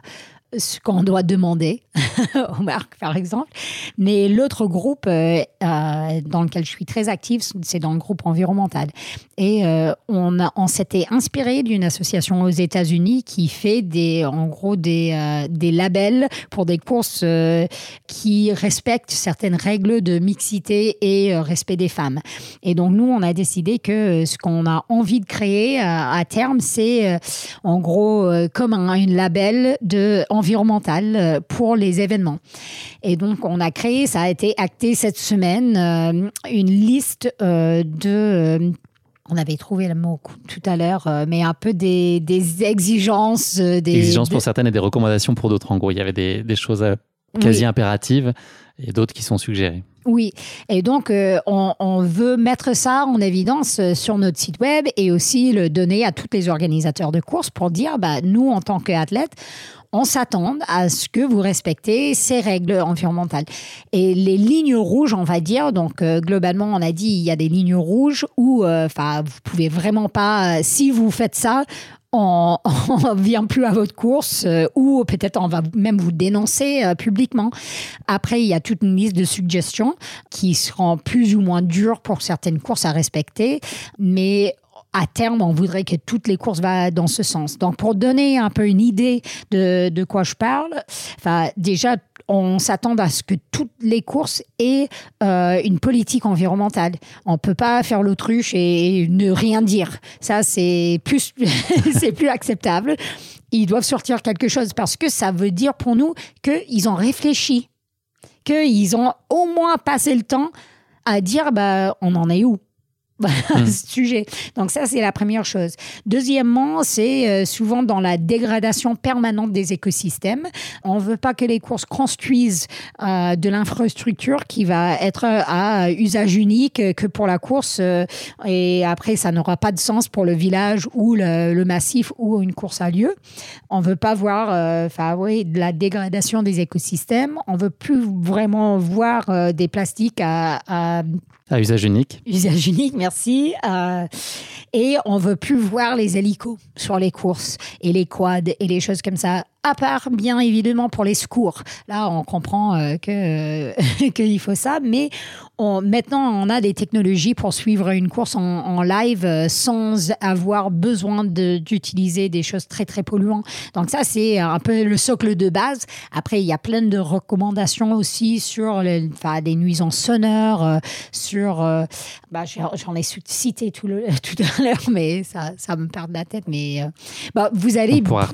ce qu'on doit demander aux marques, par exemple. Mais l'autre groupe euh, euh, dans lequel je suis très active, c'est dans le groupe environnemental. Et euh, on, on s'était inspiré d'une association aux États-Unis qui fait des, en gros des, des labels pour des courses qui respectent certaines règles de mixité et respect des femmes. Et donc, nous, on a décidé que ce qu'on a envie de créer à terme, c'est en gros comme un, une label de environnemental euh, pour les événements. Et donc, on a créé, ça a été acté cette semaine, euh, une liste euh, de on avait trouvé le mot tout à l'heure, mais un peu des, exigences. Des exigences pour certaines et des recommandations pour d'autres. En gros, il y avait des, choses quasi impératives et d'autres qui sont suggérées. Oui, et donc on, on, veut mettre ça en évidence sur notre site web et aussi le donner à tous les organisateurs de courses pour dire, bah, nous, en tant qu'athlètes, on s'attend à ce que vous respectez ces règles environnementales. Et les lignes rouges, on va dire, donc euh, globalement, on a dit il y a des lignes rouges où, euh, enfin, vous pouvez vraiment pas, euh, si vous faites ça, on ne vient plus à votre course ou peut-être on va même vous dénoncer publiquement. Après, il y a toute une liste de suggestions qui seront plus ou moins dures pour certaines courses à respecter, mais à terme, on voudrait que toutes les courses vont dans ce sens. Donc, pour donner un peu une idée de, de quoi je parle, déjà, on s'attend à ce que toutes les courses aient euh, une politique environnementale. On peut pas faire l'autruche et ne rien dire. Ça, c'est plus, plus acceptable. Ils doivent sortir quelque chose parce que ça veut dire pour nous qu'ils ont réfléchi, qu'ils ont au moins passé le temps à dire, bah, on en est où? Hmm. sujet. Donc ça, c'est la première chose. Deuxièmement, c'est euh, souvent dans la dégradation permanente des écosystèmes. On ne veut pas que les courses construisent euh, de l'infrastructure qui va être à usage unique que pour la course euh, et après, ça n'aura pas de sens pour le village ou le, massif où une course a lieu. On ne veut pas voir enfin oui, de la dégradation des écosystèmes. On ne veut plus vraiment voir des plastiques à, à à usage unique. Usage unique, merci. Euh, et on veut plus voir les hélicos sur les courses et les quads et les choses comme ça à part bien évidemment pour les secours. Là, on comprend euh, que qu'il faut ça, mais on, maintenant, on a des technologies pour suivre une course en, live euh, sans avoir besoin d'utiliser des choses très très polluantes. Donc ça, c'est un peu le socle de base. Après, il y a plein de recommandations aussi sur les, des nuisances sonores, euh, sur, bah, j'en ai cité tout, le, tout à l'heure, mais ça, ça me perd la tête. Mais bah, vous allez pouvoir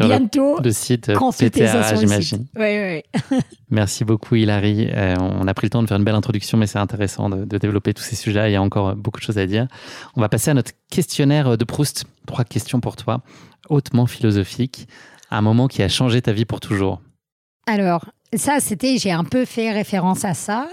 bientôt de site PTRA, j'imagine. Oui, oui. Merci beaucoup, Hilary. Euh, on a pris le temps de faire une belle introduction, mais c'est intéressant de, développer tous ces sujets. Il y a encore beaucoup de choses à dire. On va passer à notre questionnaire de Proust. Trois questions pour toi, hautement philosophiques. Un moment qui a changé ta vie pour toujours. Alors, ça, c'était, j'ai un peu fait référence à ça.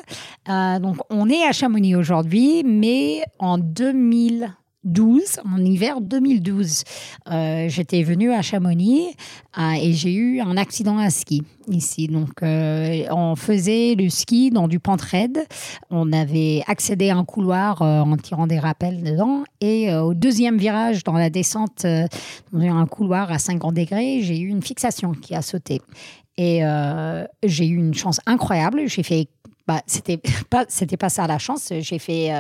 Euh, donc, on est à Chamonix aujourd'hui, mais en 2000, 12, en hiver 2012. Euh, j'étais venue à Chamonix euh, et j'ai eu un accident à ski ici. Donc, euh, on faisait le ski dans du pente raide. On avait accédé à un couloir en tirant des rappels dedans. Et au deuxième virage, dans la descente, dans un couloir à 50 degrés, j'ai eu une fixation qui a sauté. Et j'ai eu une chance incroyable. J'ai fait bah, c'était pas c'était pas ça la chance. J'ai fait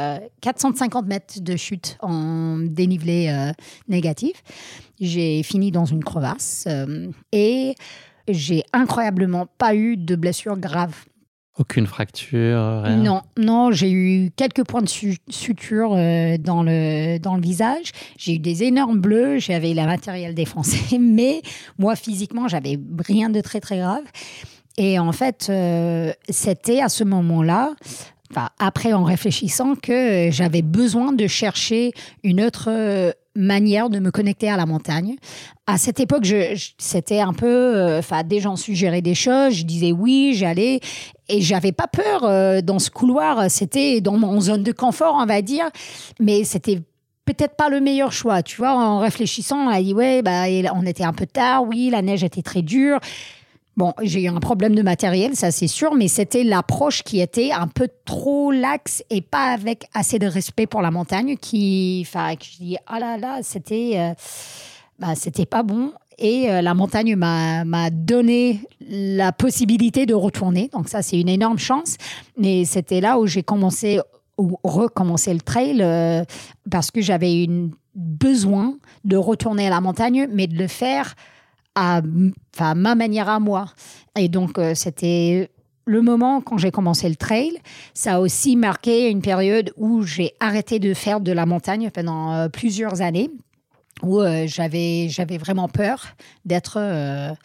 450 euh, mètres de chute en dénivelé euh, négatif. J'ai fini dans une crevasse euh, et j'ai incroyablement pas eu de blessure grave. Aucune fracture, rien? Non, non, j'ai eu quelques points de suture euh, dans, le, dans le visage. J'ai eu des énormes bleus, j'avais la matériel défoncé, mais moi, physiquement, j'avais rien de très, très grave. Et en fait, euh, c'était à ce moment-là, après en réfléchissant, que j'avais besoin de chercher une autre euh, manière de me connecter à la montagne. À cette époque, je, c'était un peu, euh, enfin, des gens suggéraient des choses, je disais oui, j'allais, et j'avais pas peur dans ce couloir. C'était dans mon zone de confort, on va dire, mais c'était peut-être pas le meilleur choix. Tu vois, en réfléchissant, on a dit ouais, bah, on était un peu tard, oui, la neige était très dure. Bon, j'ai eu un problème de matériel, ça c'est sûr, mais c'était l'approche qui était un peu trop laxe et pas avec assez de respect pour la montagne qui, enfin, je dis, ah là là, c'était, euh, bah, c'était pas bon. Et euh, la montagne m'a donné la possibilité de retourner. Donc ça, c'est une énorme chance. Mais c'était là où j'ai commencé ou recommencé le trail euh, parce que j'avais une besoin de retourner à la montagne, mais de le faire à, ma manière à moi. Et donc, euh, c'était le moment quand j'ai commencé le trail. Ça a aussi marqué une période où j'ai arrêté de faire de la montagne pendant euh, plusieurs années, où euh, j'avais, vraiment peur d'être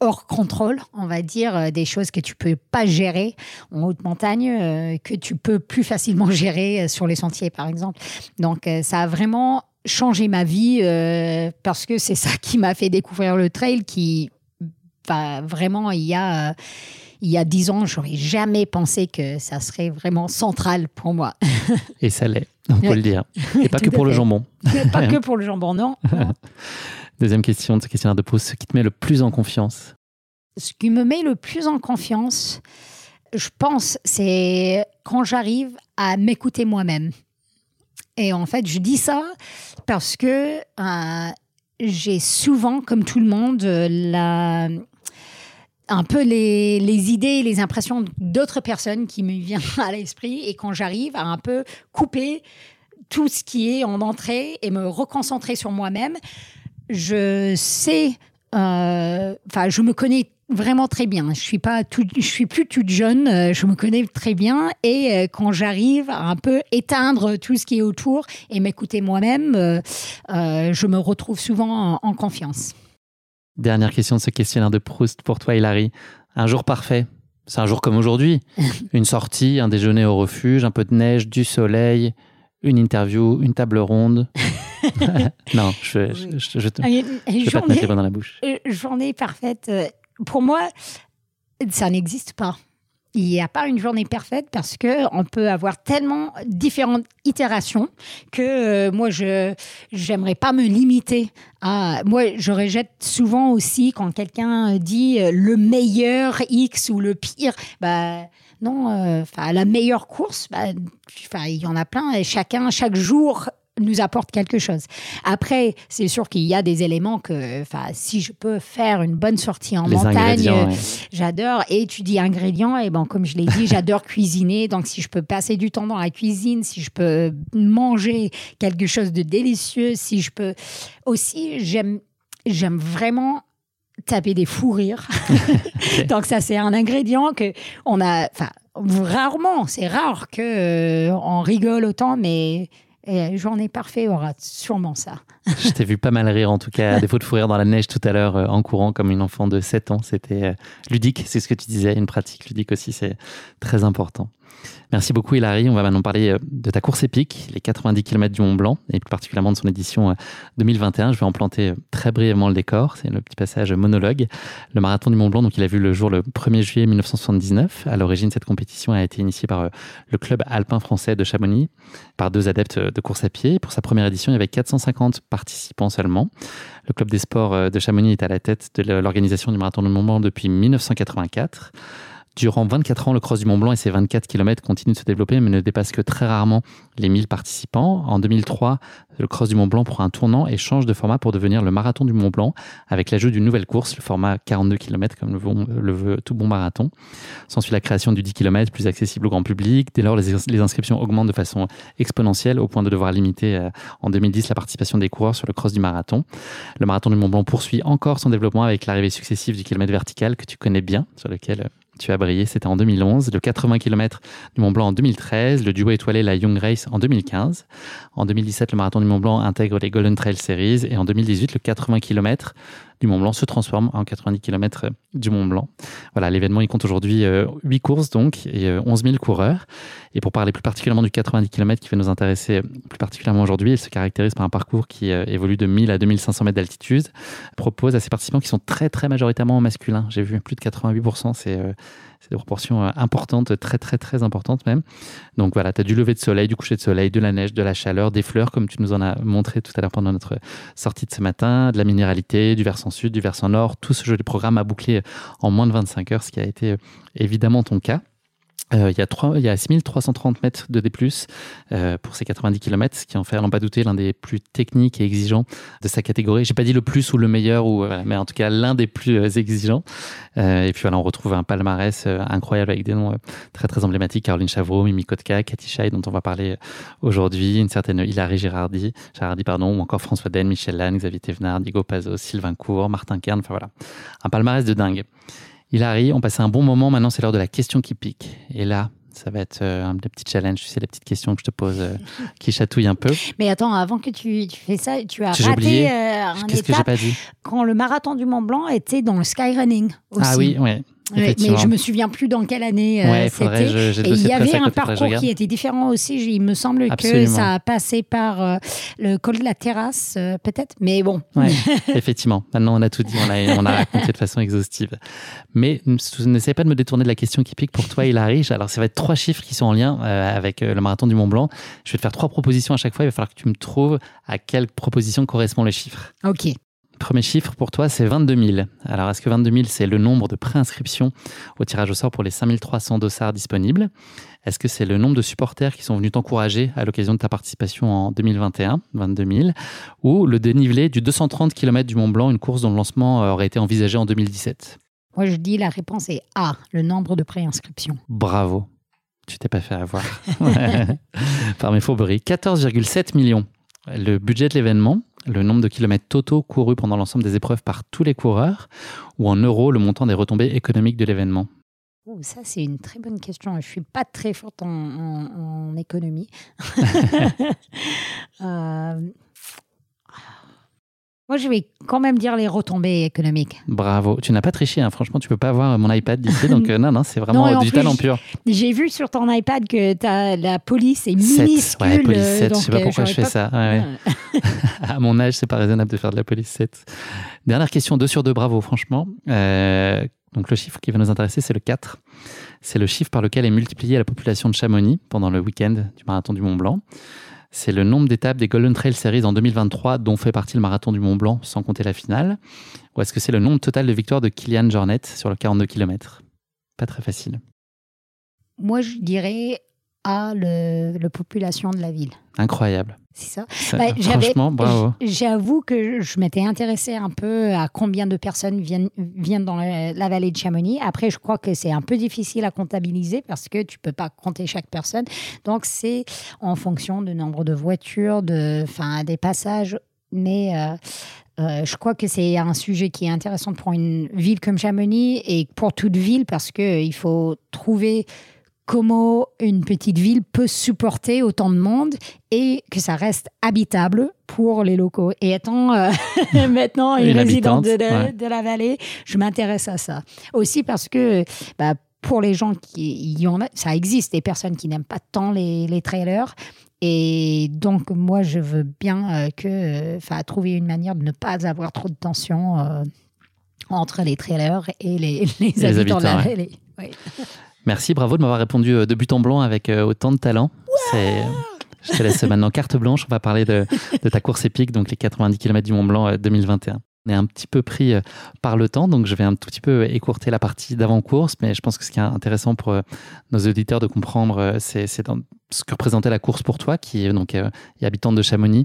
hors contrôle, on va dire, des choses que tu peux pas gérer en haute montagne, que tu peux plus facilement gérer sur les sentiers, par exemple. Donc, ça a vraiment changé ma vie euh, parce que c'est ça qui m'a fait découvrir le trail qui vraiment il y a il y a dix ans j'aurais jamais pensé que ça serait vraiment central pour moi. Et ça l'est on peut le dire. Et pas que pour le jambon. Pas que pour le jambon non, deuxième question de ce questionnaire de pause ce qui te met le plus en confiance? Ce qui me met le plus en confiance je pense c'est quand j'arrive à m'écouter moi-même et en fait, je dis ça parce que euh, j'ai souvent, comme tout le monde, la, un peu les, les idées, les impressions d'autres personnes qui me viennent à l'esprit. Et quand j'arrive à un peu couper tout ce qui est en entrée et me reconcentrer sur moi-même, je sais, euh, enfin, je me connais vraiment très bien. Je suis pas je suis plus toute jeune, euh, je me connais très bien et euh, quand j'arrive à un peu éteindre tout ce qui est autour et m'écouter moi-même, euh, je me retrouve souvent en, confiance. Dernière question de ce questionnaire de Proust pour toi, Hilary. Un jour parfait, c'est un jour comme aujourd'hui. une sortie, un déjeuner au refuge, un peu de neige, du soleil, une interview, une table ronde. non, je, je, je, je, te, je vais pas te mettre les dans la bouche. Journée parfaite pour moi, ça n'existe pas. Il n'y a pas une journée parfaite parce que on peut avoir tellement différentes itérations que euh, moi je j'aimerais pas me limiter à moi je rejette souvent aussi quand quelqu'un dit euh, le meilleur X ou le pire bah non euh, enfin la meilleure course bah, il y en a plein chacun chaque jour nous apporte quelque chose. Après, c'est sûr qu'il y a des éléments que, enfin, si je peux faire une bonne sortie en montagne, j'adore. Et tu dis ingrédients, et bon, comme je l'ai dit, j'adore cuisiner. Donc, si je peux passer du temps dans la cuisine, si je peux manger quelque chose de délicieux, si je peux aussi, j'aime, j'aime vraiment taper des fous rires. Donc ça c'est un ingrédient que on a enfin rarement, c'est rare que euh, on rigole autant mais et journée parfaite aura sûrement ça. Je t'ai vu pas mal rire, en tout cas, à défaut de rire dans la neige tout à l'heure euh, en courant comme une enfant de 7 ans. C'était euh, ludique, c'est ce que tu disais, une pratique ludique aussi, c'est très important. Merci beaucoup Hilary. On va maintenant parler euh, de ta course épique, les 90 km du Mont Blanc, et plus particulièrement de son édition 2021. Euh, Je vais en planter euh, très brièvement le décor. C'est le petit passage monologue. Le marathon du Mont Blanc, donc il a vu le jour le 1er juillet 1979. À l'origine, cette compétition a été initiée par le club alpin français de Chamonix, par deux adeptes de course à pied. Pour sa première édition, il y avait 450 participants seulement. Le club des sports de Chamonix est à la tête de l'organisation du marathon du Mont Blanc depuis 1984. Durant 24 ans, le Cross du Mont Blanc et ses 24 km continuent de se développer, mais ne dépassent que très rarement les 1000 participants. En 2003, le Cross du Mont Blanc prend un tournant et change de format pour devenir le Marathon du Mont Blanc, avec l'ajout d'une nouvelle course, le format 42 km, comme le veut, tout bon marathon. S'ensuit la création du 10 km, plus accessible au grand public. Dès lors, les, inscriptions augmentent de façon exponentielle, au point de devoir limiter euh, en 2010 la participation des coureurs sur le Cross du Marathon. Le Marathon du Mont Blanc poursuit encore son développement avec l'arrivée successive du kilomètre vertical, que tu connais bien, sur lequel tu as brillé, c'était en 2011. Le 80 km du Mont Blanc en 2013. Le duo étoilé, la Young Race en 2015. En 2017, le marathon du Mont Blanc intègre les Golden Trail Series. Et en 2018, le 80 km du Mont Blanc se transforme en 90 km du Mont Blanc. Voilà, l'événement, il compte aujourd'hui 8 euh, courses donc et 11 euh, 000 coureurs. Et pour parler plus particulièrement du 90 km qui va nous intéresser plus particulièrement aujourd'hui, il se caractérise par un parcours qui euh, évolue de 1000 à 2500 mètres d'altitude, propose à ses participants qui sont très très majoritairement masculins. J'ai vu plus de 88%, c'est c'est des proportions euh, importantes, très très très importantes même. Donc voilà, tu as du lever de soleil, du coucher de soleil, de la neige, de la chaleur, des fleurs comme tu nous en as montré tout à l'heure pendant notre sortie de ce matin, de la minéralité, du versant sud, du versant nord, tout ce joli programme à boucler en moins de 25 heures, ce qui a été euh, évidemment ton cas. Euh, il, y a 3, il y a 6330 mètres de D+, euh, pour ces 90 km, ce qui en fait, à n'en pas douter, l'un des plus techniques et exigeants de sa catégorie. J'ai pas dit le plus ou le meilleur, ou, mais en tout cas l'un des plus euh, exigeants. et puis voilà, on retrouve un palmarès incroyable avec des noms très très emblématiques. Caroline Chavreau, Mimi Kotka, Cathy Schei, dont on va parler aujourd'hui, une certaine Hilary Girardi, Girardi pardon, ou encore François Den, Michel Lannes, Xavier Thévenard, Diego Pazos, Sylvain Cour, Martin Kern, enfin voilà. Un palmarès de dingue. Hilary, on passait un bon moment. Maintenant, c'est l'heure de la question qui pique. Et là, ça va être euh, un petit challenge. Tu sais, les petites questions que je te pose euh, qui chatouillent un peu. Mais attends, avant que tu, tu fais ça, tu as raté euh, un Qu'est-ce que j'ai pas dit? Quand le marathon du Mont Blanc était dans le skyrunning aussi. Ah oui, ouais mais je me souviens plus dans quelle année euh, c'était. Et il y avait un parcours qui était différent aussi. Il me semble que ça a passé par euh, le col de la terrasse, euh, peut-être. Mais bon. effectivement. Maintenant, on a tout dit. On a, on a raconté de façon exhaustive. Mais n'essayez pas de me détourner de la question qui pique pour toi, Hilary. Alors, ça va être trois chiffres qui sont en lien avec le marathon du Mont Blanc. Je vais te faire trois propositions à chaque fois. Il va falloir que tu me trouves à quelle proposition correspond le chiffre. Ok. Premier chiffre pour toi, c'est 22 000. Alors, est-ce que 22 000, c'est le nombre de préinscriptions au tirage au sort pour les 5300 dossards disponibles? Est-ce que c'est le nombre de supporters qui sont venus t'encourager à l'occasion de ta participation en 2021, 22 000 Ou le dénivelé du 230 km du Mont Blanc, une course dont le lancement aurait été envisagé en 2017 Moi, je dis la réponse est A, le nombre de préinscriptions. Bravo. Tu t'es pas fait avoir. Par mes fourberies. 14,7 millions. Le budget de l'événement, le nombre de kilomètres totaux courus pendant l'ensemble des épreuves par tous les coureurs, ou en euros le montant des retombées économiques de l'événement? Ça, c'est une très bonne question. Je ne suis pas très forte en, économie. euh, moi, je vais quand même dire les retombées économiques. Bravo. Tu n'as pas triché, hein. franchement, tu peux pas avoir mon iPad d'ici. donc, euh, non, non, c'est vraiment du talent pur. J'ai vu sur ton iPad que as, la police est minuscule. Ouais, police 7. je sais pas euh, pourquoi je fais ça. à mon âge, c'est pas raisonnable de faire de la police 7. Dernière question, 2 sur 2, bravo, franchement. Euh, donc, le chiffre qui va nous intéresser, c'est le 4. C'est le chiffre par lequel est multipliée la population de Chamonix pendant le week-end du marathon du Mont Blanc. C'est le nombre d'étapes des Golden Trail Series en 2023 dont fait partie le marathon du Mont Blanc sans compter la finale Ou est-ce que c'est le nombre total de victoires de Kylian Jornet sur le 42 km Pas très facile. Moi, je dirais à la population de la ville. Incroyable. C'est ça. Bah, franchement, bravo. J'avoue que je m'étais intéressée un peu à combien de personnes viennent, viennent dans la, vallée de Chamonix. Après, je crois que c'est un peu difficile à comptabiliser parce que tu peux pas compter chaque personne. Donc, c'est en fonction du nombre de voitures, de, enfin, des passages. Mais euh, euh, je crois que c'est un sujet qui est intéressant pour une ville comme Chamonix et pour toute ville parce qu'il faut trouver comment une petite ville peut supporter autant de monde et que ça reste habitable pour les locaux. Et étant euh, maintenant une, résidente de, la vallée, je m'intéresse à ça. Aussi parce que bah, pour les gens qui y en a, ça existe des personnes qui n'aiment pas tant les, les, trailers. Et donc, moi, je veux bien euh, que, enfin, trouver une manière de ne pas avoir trop de tension euh, entre les trailers et les, les, habitants, de la vallée. Merci, bravo de m'avoir répondu euh, de but en blanc avec euh, autant de talent. Je te laisse maintenant carte blanche. On va parler de, ta course épique, donc les 90 km du Mont Blanc 2021. Euh, On est un petit peu pris par le temps, donc je vais un tout petit peu écourter la partie d'avant-course, mais je pense que ce qui est intéressant pour nos auditeurs de comprendre, c'est ce que représentait la course pour toi, qui est donc habitante de Chamonix.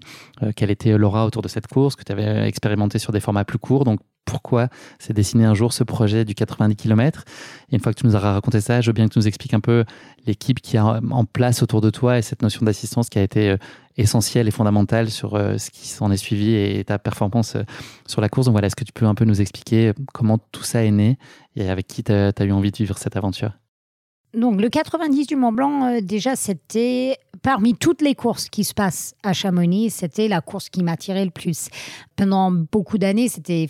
quelle était l'aura autour de cette course que tu avais expérimenté sur des formats plus courts. Donc pourquoi s'est dessiné un jour ce projet du 90 km. Et une fois que tu nous auras raconté ça, je veux bien que tu nous expliques un peu l'équipe qui est en place autour de toi et cette notion d'assistance qui a été euh, essentielle et fondamentale sur euh, ce qui s'en est suivi et ta performance euh, sur la course. Donc voilà, est-ce que tu peux un peu nous expliquer comment tout ça est né et avec qui tu as, eu envie de vivre cette aventure? Donc le 90 du Mont Blanc, déjà, c'était parmi toutes les courses qui se passent à Chamonix, c'était la course qui m'attirait le plus. Pendant beaucoup d'années, c'était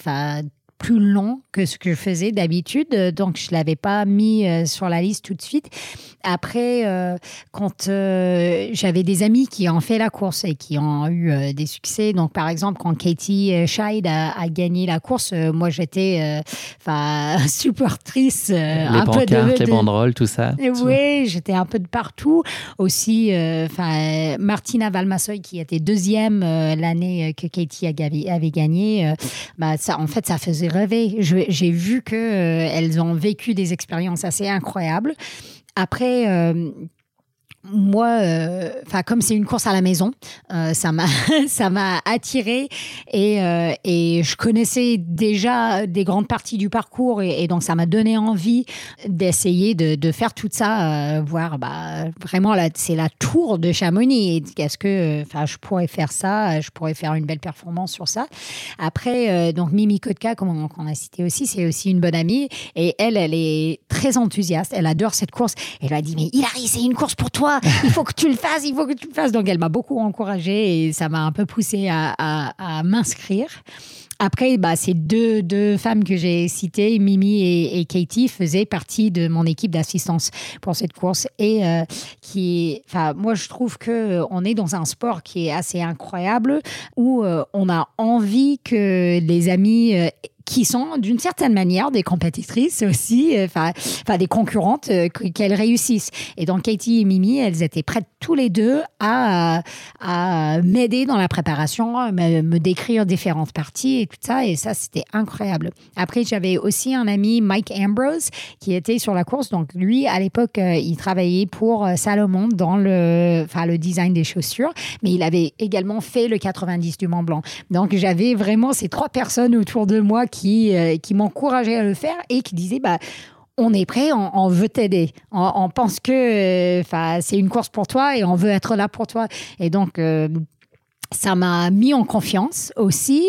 plus long que ce que je faisais d'habitude, donc je l'avais pas mis euh, sur la liste tout de suite. Après, euh, quand euh, j'avais des amis qui ont fait la course et qui ont eu des succès, donc par exemple quand Katie Scheid a, gagné la course, moi j'étais enfin supportrice un peu de, les banderoles, tout ça. Oui, j'étais un peu de partout. Aussi, enfin Martina Valmasoy qui était deuxième l'année que Katie avait gagné, bah ça, en fait ça faisait rêver. J'ai vu qu'elles ont vécu des expériences assez incroyables. Après, euh, moi, euh, enfin comme c'est une course à la maison, euh, ça m'a ça m'a attiré et, euh, et je connaissais déjà des grandes parties du parcours et, donc ça m'a donné envie d'essayer de, faire tout ça, voir bah vraiment là c'est la tour de Chamonix. Est-ce que enfin je pourrais faire ça, je pourrais faire une belle performance sur ça. Après donc Mimi Kotka, comme on, a cité aussi, c'est aussi une bonne amie et elle elle est très enthousiaste, elle adore cette course. Elle m'a dit mais Hilary c'est une course pour toi il faut que tu le fasses, il faut que tu le fasses. Donc elle m'a beaucoup encouragée et ça m'a un peu poussé à, m'inscrire. Après, bah, ces deux, femmes que j'ai citées, Mimi et, Katie, faisaient partie de mon équipe d'assistance pour cette course. Et euh, qui, moi, je trouve que on est dans un sport qui est assez incroyable où euh, on a envie que les amis euh, qui sont d'une certaine manière des compétitrices aussi, euh, enfin, des concurrentes, euh, qu'elles réussissent. Et donc Katie et Mimi, elles étaient prêtes tous les deux à, m'aider dans la préparation, me, décrire différentes parties et tout ça. Et ça, c'était incroyable. Après, j'avais aussi un ami, Mike Ambrose, qui était sur la course. Donc lui, à l'époque, euh, il travaillait pour Salomon dans le, le design des chaussures, mais il avait également fait le 90 du Mont Blanc. Donc j'avais vraiment ces trois personnes autour de moi qui qui, euh, qui m'encourageait à le faire et qui disait bah, on est prêt, on, veut t'aider. On, pense que euh, c'est une course pour toi et on veut être là pour toi. Et donc, euh, ça m'a mis en confiance aussi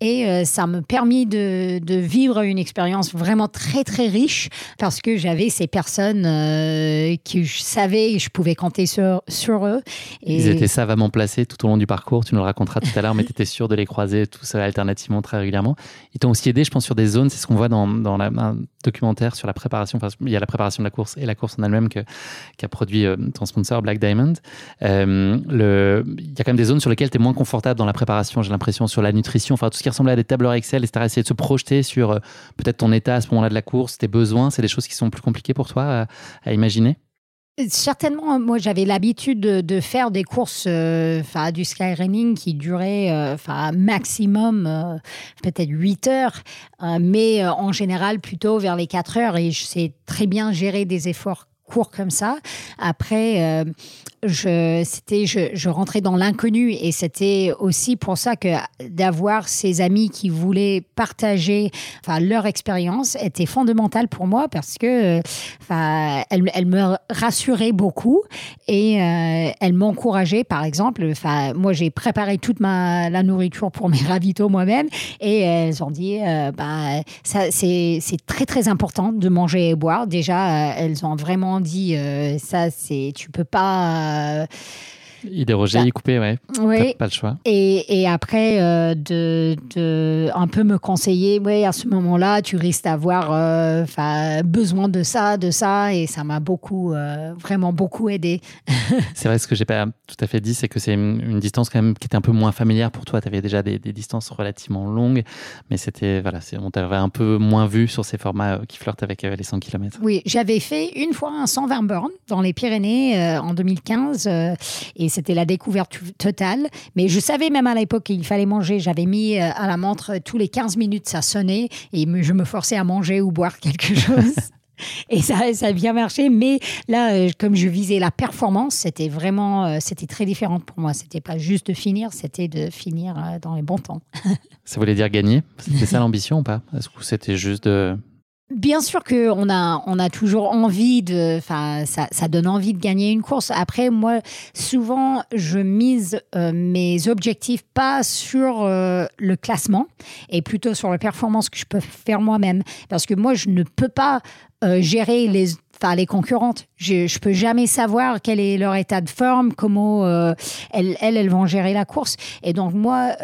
et euh, ça m'a permis de, de, vivre une expérience vraiment très très riche parce que j'avais ces personnes euh, que je savais et je pouvais compter sur, sur eux. Ils étaient savamment placés tout au long du parcours, tu nous le raconteras tout à l'heure, mais tu étais sûr de les croiser tout seul alternativement très régulièrement. Ils t'ont aussi aidé, je pense, sur des zones, c'est ce qu'on voit dans, dans un documentaire sur la préparation, enfin il y a la préparation de la course et la course en elle-même qu'a produit euh, ton sponsor Black Diamond. le, il y a quand même des zones sur lesquelles tu moins confortable dans la préparation, j'ai l'impression, sur la nutrition, enfin tout ce qui ressemblait à des tableurs Excel, etc. Essayer de se projeter sur euh, peut-être ton état à ce moment-là de la course, tes besoins, c'est des choses qui sont plus compliquées pour toi à, imaginer? Certainement, moi j'avais l'habitude de, faire des courses euh, enfin du skyrunning qui duraient euh, enfin maximum peut-être 8 heures, mais en général plutôt vers les 4 heures et je sais très bien gérer des efforts courts comme ça. Après, je, c'était, je, rentrais dans l'inconnu et c'était aussi pour ça que d'avoir ces amis qui voulaient partager enfin, leur expérience était fondamental pour moi parce que enfin, elle, elle me rassurait beaucoup et euh, elle m'encourageait par exemple. Enfin, moi, j'ai préparé toute ma, la nourriture pour mes ravitaux moi-même et elles ont dit euh, bah, ça, c'est, c'est très très important de manger et boire. Déjà, elles ont vraiment dit euh, ça, c'est, tu peux pas euh, il dérogeait, bah, il coupait, ouais. Oui. Pas le choix. Et, et après, euh, de, de, un peu me conseiller, ouais, à ce moment-là, tu risques d'avoir euh, besoin de ça, de ça. Et ça m'a beaucoup, euh, vraiment beaucoup aidé. c'est vrai, ce que j'ai pas tout à fait dit, c'est que c'est une, distance quand même qui était un peu moins familière pour toi. Tu avais déjà des, des, distances relativement longues, mais c'était, voilà, on t'avait un peu moins vu sur ces formats qui flirtent avec les 100 km. Oui, j'avais fait une fois un 120 bornes dans les Pyrénées en 2015. et c'était la découverte totale. Mais je savais même à l'époque qu'il fallait manger. J'avais mis euh, à la montre tous les 15 minutes, ça sonnait et je me forçais à manger ou boire quelque chose. Et ça, ça a bien marché. Mais là, euh, comme je visais la performance, c'était vraiment, euh, c'était très différent pour moi. C'était pas juste de finir, c'était de finir euh, dans les bons temps. ça voulait dire gagner C'était ça l'ambition ou pas? Est-ce que c'était juste de Bien sûr qu'on a, on a toujours envie de, enfin, ça, donne envie de gagner une course. Après, moi, souvent, je mise euh, mes objectifs pas sur euh, le classement et plutôt sur la performance que je peux faire moi-même. Parce que moi, je ne peux pas euh, gérer les, enfin, les concurrentes. Je, je peux jamais savoir quel est leur état de forme, comment elles, elles, vont gérer la course. Et donc, moi,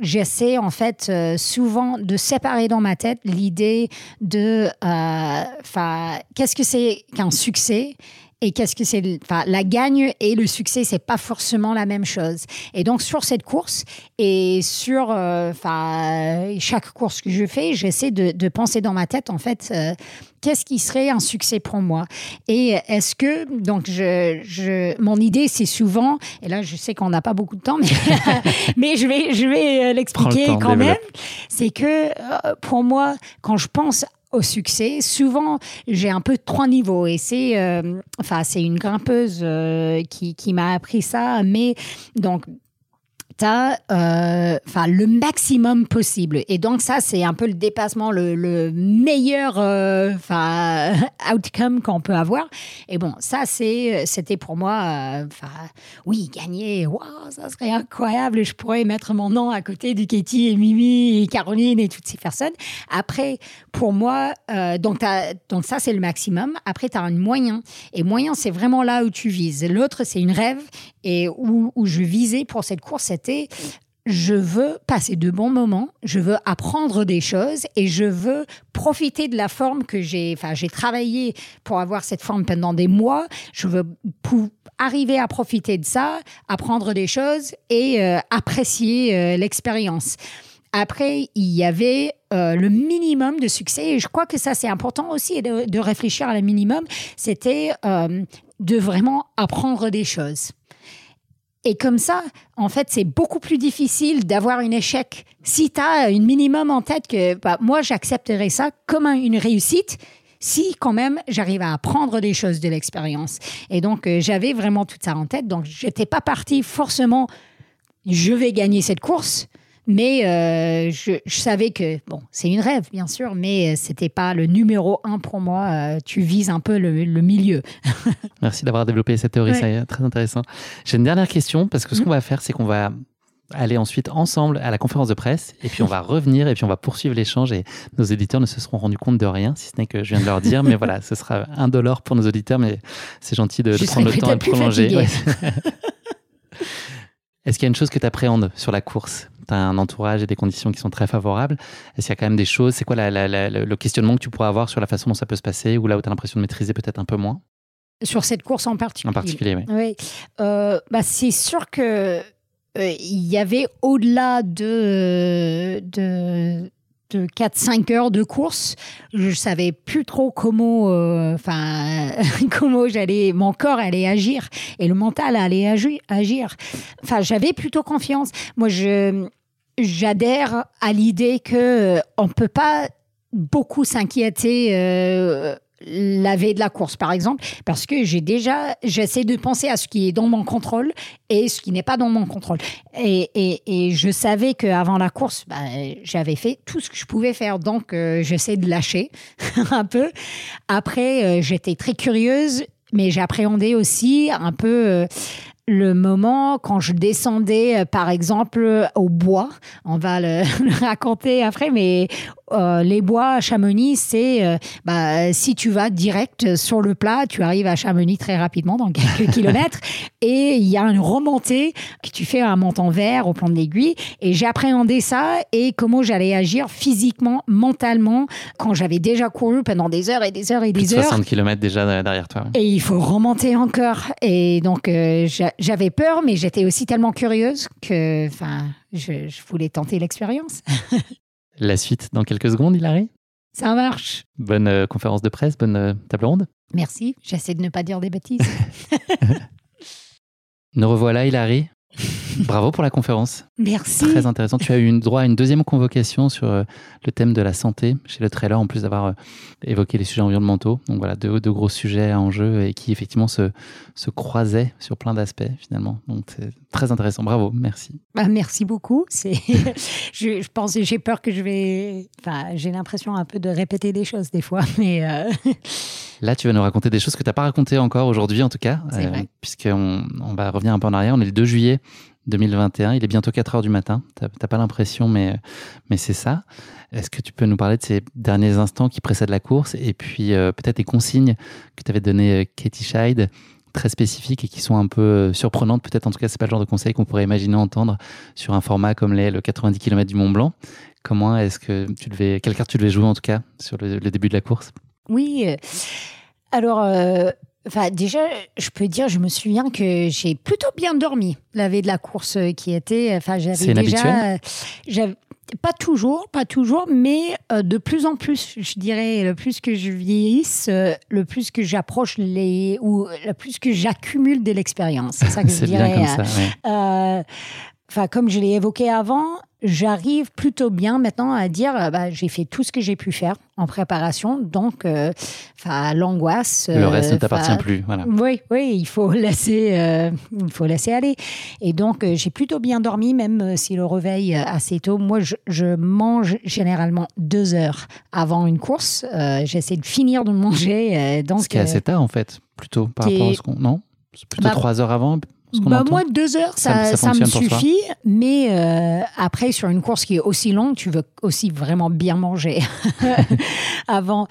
j'essaie en fait euh, souvent de séparer dans ma tête l'idée de, euh, qu'est-ce que c'est qu'un succès et qu'est-ce que c'est enfin la gagne et le succès c'est pas forcément la même chose. Et donc sur cette course et sur euh, enfin chaque course que je fais j'essaie de, de, penser dans ma tête en fait qu'est-ce qui serait un succès pour moi. Et est-ce que, donc, je, je mon idée, c'est souvent, et là, je sais qu'on n'a pas beaucoup de temps, mais, mais je vais, je vais euh, l'expliquer quand même, c'est que euh, pour moi, quand je pense au succès. Souvent, j'ai un peu trois niveaux et c'est, euh, enfin, c'est une grimpeuse qui, qui m'a appris ça. Mais donc, euh, enfin le maximum possible. Et donc ça, c'est un peu le dépassement, le, meilleur euh, enfin outcome qu'on peut avoir. Et bon, ça, c'est, c'était pour moi, euh, enfin oui, gagner, waouh, ça serait incroyable. Je pourrais mettre mon nom à côté du Katie et Mimi et Caroline et toutes ces personnes. Après, pour moi, donc, donc ça, c'est le maximum. Après, tu as un moyen. Et moyen, c'est vraiment là où tu vises. L'autre, c'est une rêve. Et où, où je visais pour cette course, c'était je veux passer de bons moments, je veux apprendre des choses et je veux profiter de la forme que j'ai. Enfin, j'ai travaillé pour avoir cette forme pendant des mois. Je veux arriver à profiter de ça, apprendre des choses et euh, apprécier euh, l'expérience. Après, il y avait euh, le minimum de succès et je crois que ça c'est important aussi de, de réfléchir à le minimum. C'était de vraiment apprendre des choses. Et comme ça, en fait, c'est beaucoup plus difficile d'avoir un échec. Si tu as un minimum en tête que bah, moi, j'accepterais ça comme une réussite, si quand même j'arrive à apprendre des choses de l'expérience. Et donc, euh, j'avais vraiment tout ça en tête. Donc, je n'étais pas partie forcément, je vais gagner cette course. Mais euh, je, savais que, bon, c'est une rêve, bien sûr, mais euh, c'était pas le numéro un pour moi. Euh, tu vises un peu le, milieu. Merci d'avoir développé cette théorie, c'est très intéressant. J'ai une dernière question, parce que ce mhm. qu'on va faire, c'est qu'on va aller ensuite ensemble à la conférence de presse, et puis on va revenir, et puis on va poursuivre l'échange, et nos éditeurs ne se seront rendus compte de rien, si ce n'est que je viens de leur dire, mais voilà, ce sera un dollar pour nos auditeurs, mais c'est gentil de, prendre le temps et de prolonger. Est-ce qu'il y a une chose que tu appréhendes sur la course? Tu as un entourage et des conditions qui sont très favorables. Est-ce qu'il y a quand même des choses C'est quoi le questionnement que tu pourrais avoir sur la façon dont ça peut se passer ou là où tu as l'impression de maîtriser peut-être un peu moins? Sur cette course en particulier En particulier, oui. oui. Euh, bah, c'est sûr que euh, y avait au-delà de, de de 4-5 heures de course. Je savais plus trop comment, euh, comment j'allais, mon corps allait agir et le mental allait agir. Enfin, j'avais plutôt confiance. Moi, j'adhère à l'idée que euh, on peut pas beaucoup s'inquiéter euh, la veille de la course, par exemple, parce que j'ai déjà, j'essaie de penser à ce qui est dans mon contrôle et ce qui n'est pas dans mon contrôle. Et, et, et je savais qu'avant la course, bah, j'avais fait tout ce que je pouvais faire, donc euh, j'essaie de lâcher un peu. Après, euh, j'étais très curieuse, mais j'appréhendais aussi un peu. Euh, le moment quand je descendais, par exemple, au bois. On va le raconter après, mais euh, les bois à Chamonix, c'est euh, bah, si tu vas direct sur le plat, tu arrives à Chamonix très rapidement, dans quelques kilomètres, et il y a une remontée que tu fais un montant vert au plan de l'aiguille. Et j'appréhendais ça et comment j'allais agir physiquement, mentalement, quand j'avais déjà couru pendant des heures et des heures et des heures. 60 km déjà derrière toi. Et il faut remonter encore. Et donc, euh, j'avais peur, mais j'étais aussi tellement curieuse que, enfin, je, je voulais tenter l'expérience. La suite dans quelques secondes, Hilary? Ça marche. Bonne euh, conférence de presse, bonne euh, table ronde. Merci, j'essaie de ne pas dire des bêtises. Nous revoilà, Hilary. Bravo pour la conférence. Merci. Très intéressant. Tu as eu droit à une deuxième convocation sur euh, le thème de la santé chez le trailer, en plus d'avoir euh, évoqué les sujets environnementaux. Donc voilà, deux, deux gros sujets en jeu et qui effectivement se, se croisaient sur plein d'aspects finalement. Donc c'est très intéressant. Bravo, merci. Bah, merci beaucoup. C'est, je, je pense, j'ai peur que je vais, enfin, j'ai l'impression un peu de répéter des choses des fois, mais. euh, Là, tu vas nous raconter des choses que tu n'as pas racontées encore aujourd'hui, en tout cas, vrai. puisqu'on on va revenir un peu en arrière. On est le 2 juillet 2021. Il est bientôt 4 heures du matin. Tu n'as pas l'impression, mais, mais c'est ça. Est-ce que tu peux nous parler de ces derniers instants qui précèdent la course et puis euh, peut-être des consignes que tu avais données euh, Katie Scheid très spécifiques et qui sont un peu euh, surprenantes. Peut-être, en tout cas, c'est pas le genre de conseil qu'on pourrait imaginer entendre sur un format comme les, le 90 km du Mont Blanc. Comment est-ce que tu devais, quelle carte tu devais jouer en tout cas sur le, le début de la course? Oui. euh, Alors, euh, déjà, je peux dire, je me souviens que j'ai plutôt bien dormi la veille de la course euh, qui était. Enfin, C'est j'avais déjà. euh, pas toujours, pas toujours, mais euh, de plus en plus, je dirais, le plus que je vieillisse, le plus que j'approche les. ou le plus que j'accumule de l'expérience. C'est ça que je dirais. bien comme ça. ouais. Enfin, comme je l'ai évoqué avant, j'arrive plutôt bien maintenant à dire, euh, bah, j'ai fait tout ce que j'ai pu faire en préparation, donc, euh, l'angoisse. Le reste ne euh, t'appartient plus. Voilà. Oui, oui, il faut laisser, euh, il faut laisser aller. Et donc, euh, j'ai plutôt bien dormi, même euh, si le réveil euh, assez tôt. Moi, je, je mange généralement deux heures avant une course. Euh, J'essaie de finir de manger. euh, donc, Ce qui est euh, assez tard en fait, plutôt par rapport à ce qu'on. Non? C'est plutôt Bah, trois heures avant Bah, moi, deux heures, Ça- ça, ça ça, me suffit. Mais euh, après, sur une course qui est aussi longue, tu veux aussi vraiment bien manger avant.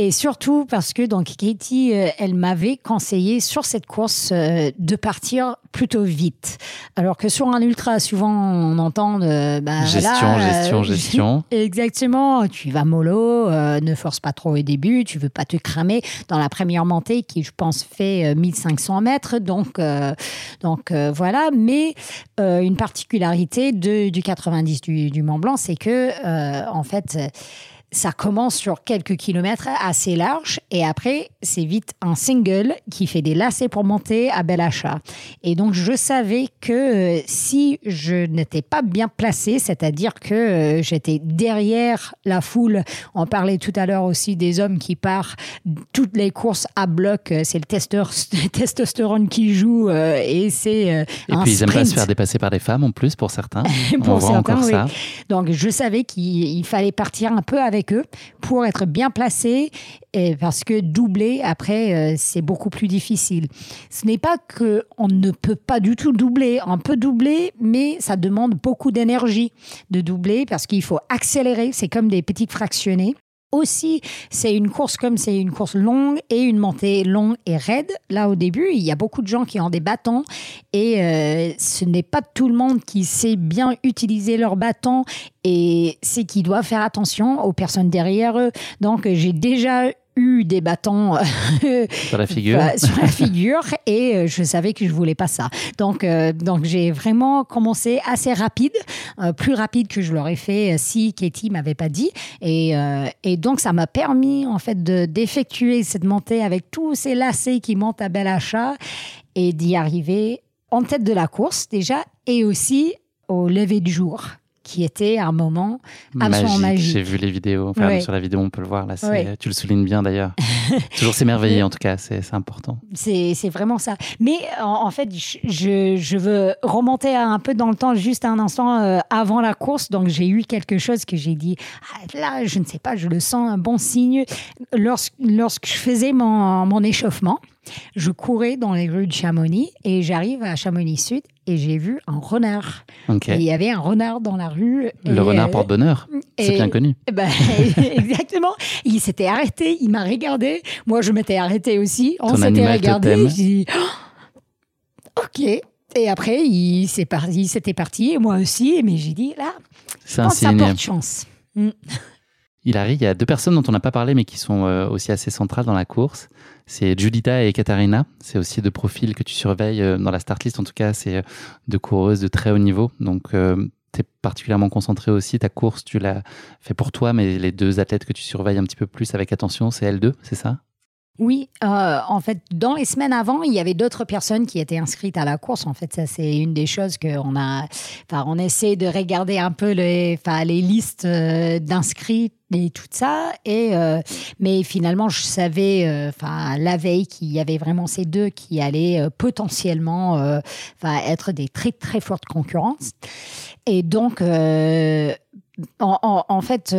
Et surtout parce que donc Katie, euh, elle m'avait conseillé sur cette course euh, de partir plutôt vite. Alors que sur un ultra, souvent on entend bah, Gestion, voilà, gestion, euh, gestion. Exactement, tu vas mollo, euh, ne force pas trop au début, tu veux pas te cramer dans la première montée qui, je pense, fait euh, 1500 mètres. Donc, euh, donc euh, voilà. Mais euh, une particularité de, du 90 du, du Mont Blanc, c'est que, euh, en fait, euh, ça commence sur quelques kilomètres assez larges et après, c'est vite un single qui fait des lacets pour monter à Bel Achat. Et donc, je savais que euh, si je n'étais pas bien placée, c'est-à-dire que euh, j'étais derrière la foule, on parlait tout à l'heure aussi des hommes qui partent toutes les courses à bloc, euh, c'est le testeur- testostérone qui joue euh, et c'est Et un puis ils aiment pas se faire dépasser par des femmes en plus pour certains. Pour On voit encore oui. ça. Donc, je savais qu'il il fallait partir un peu avec eux pour être bien placé, et parce que doubler, après, euh, c'est beaucoup plus difficile. Ce n'est pas que on ne peut pas du tout doubler. On peut doubler, mais ça demande beaucoup d'énergie de doubler parce qu'il faut accélérer. C'est comme des petites fractionnés. Aussi, c'est une course comme c'est une course longue et une montée longue et raide. Là, au début, il y a beaucoup de gens qui ont des bâtons et euh, ce n'est pas tout le monde qui sait bien utiliser leurs bâtons et c'est qui doit faire attention aux personnes derrière eux. Donc, j'ai déjà eu des bâtons euh, Sur la figure. sur la figure et euh, je savais que je voulais pas ça. Donc, euh, donc j'ai vraiment commencé assez rapide, euh, plus rapide que je l'aurais fait si Katie m'avait pas dit. Et, euh, et donc, ça m'a permis en fait de d'effectuer cette montée avec tous ces lacets qui montent à bel achat et d'y arriver en tête de la course déjà et aussi au lever du jour qui était un moment absolument magique. J'ai vu les vidéos. Enfin, Ouais. sur la vidéo, on peut le voir. Là, Ouais. Tu le soulignes bien d'ailleurs. Toujours s'émerveiller en tout cas, c'est important. C'est vraiment ça. Mais en, en fait, je- je, je veux remonter un peu dans le temps, juste un instant euh, avant la course. Donc, j'ai eu quelque chose que j'ai dit, ah, là, je ne sais pas, je le sens un bon signe. Lorsque, lorsque je faisais mon, mon échauffement, je courais dans les rues de Chamonix et j'arrive à Chamonix Sud et j'ai vu un renard. Et il y avait un renard dans la rue. Le renard euh, porte bonheur. C'est bien connu. ben, exactement. Il s'était arrêté, il m'a regardé. Moi, je m'étais arrêté aussi. On s'était regardé. J'ai dit, Oh, ok. Et après, il s'est parti, s'était parti, et moi aussi. Mais j'ai dit, là, je pense que ça porte chance. Hilary, il y a deux personnes dont on n'a pas parlé, mais qui sont euh, aussi assez centrales dans la course. C'est Julita et Katharina. C'est aussi deux profils que tu surveilles euh, dans la start list. En tout cas, c'est euh, deux coureuses de très haut niveau. Donc, tu es particulièrement concentré aussi. Ta course, tu l'as fait pour toi, mais les deux athlètes que tu surveilles un petit peu plus avec attention, c'est L2, c'est ça? Oui, euh, en fait, dans les semaines avant, il y avait d'autres personnes qui étaient inscrites à la course. En fait, ça, c'est une des choses qu'on a. Enfin, on essaie de regarder un peu les, enfin, les listes euh, d'inscrits et tout ça. Et, euh, mais finalement, je savais, enfin, la veille qu'il y avait vraiment ces deux qui allaient potentiellement enfin, être des très, très fortes concurrences. Et donc, en, en, fait,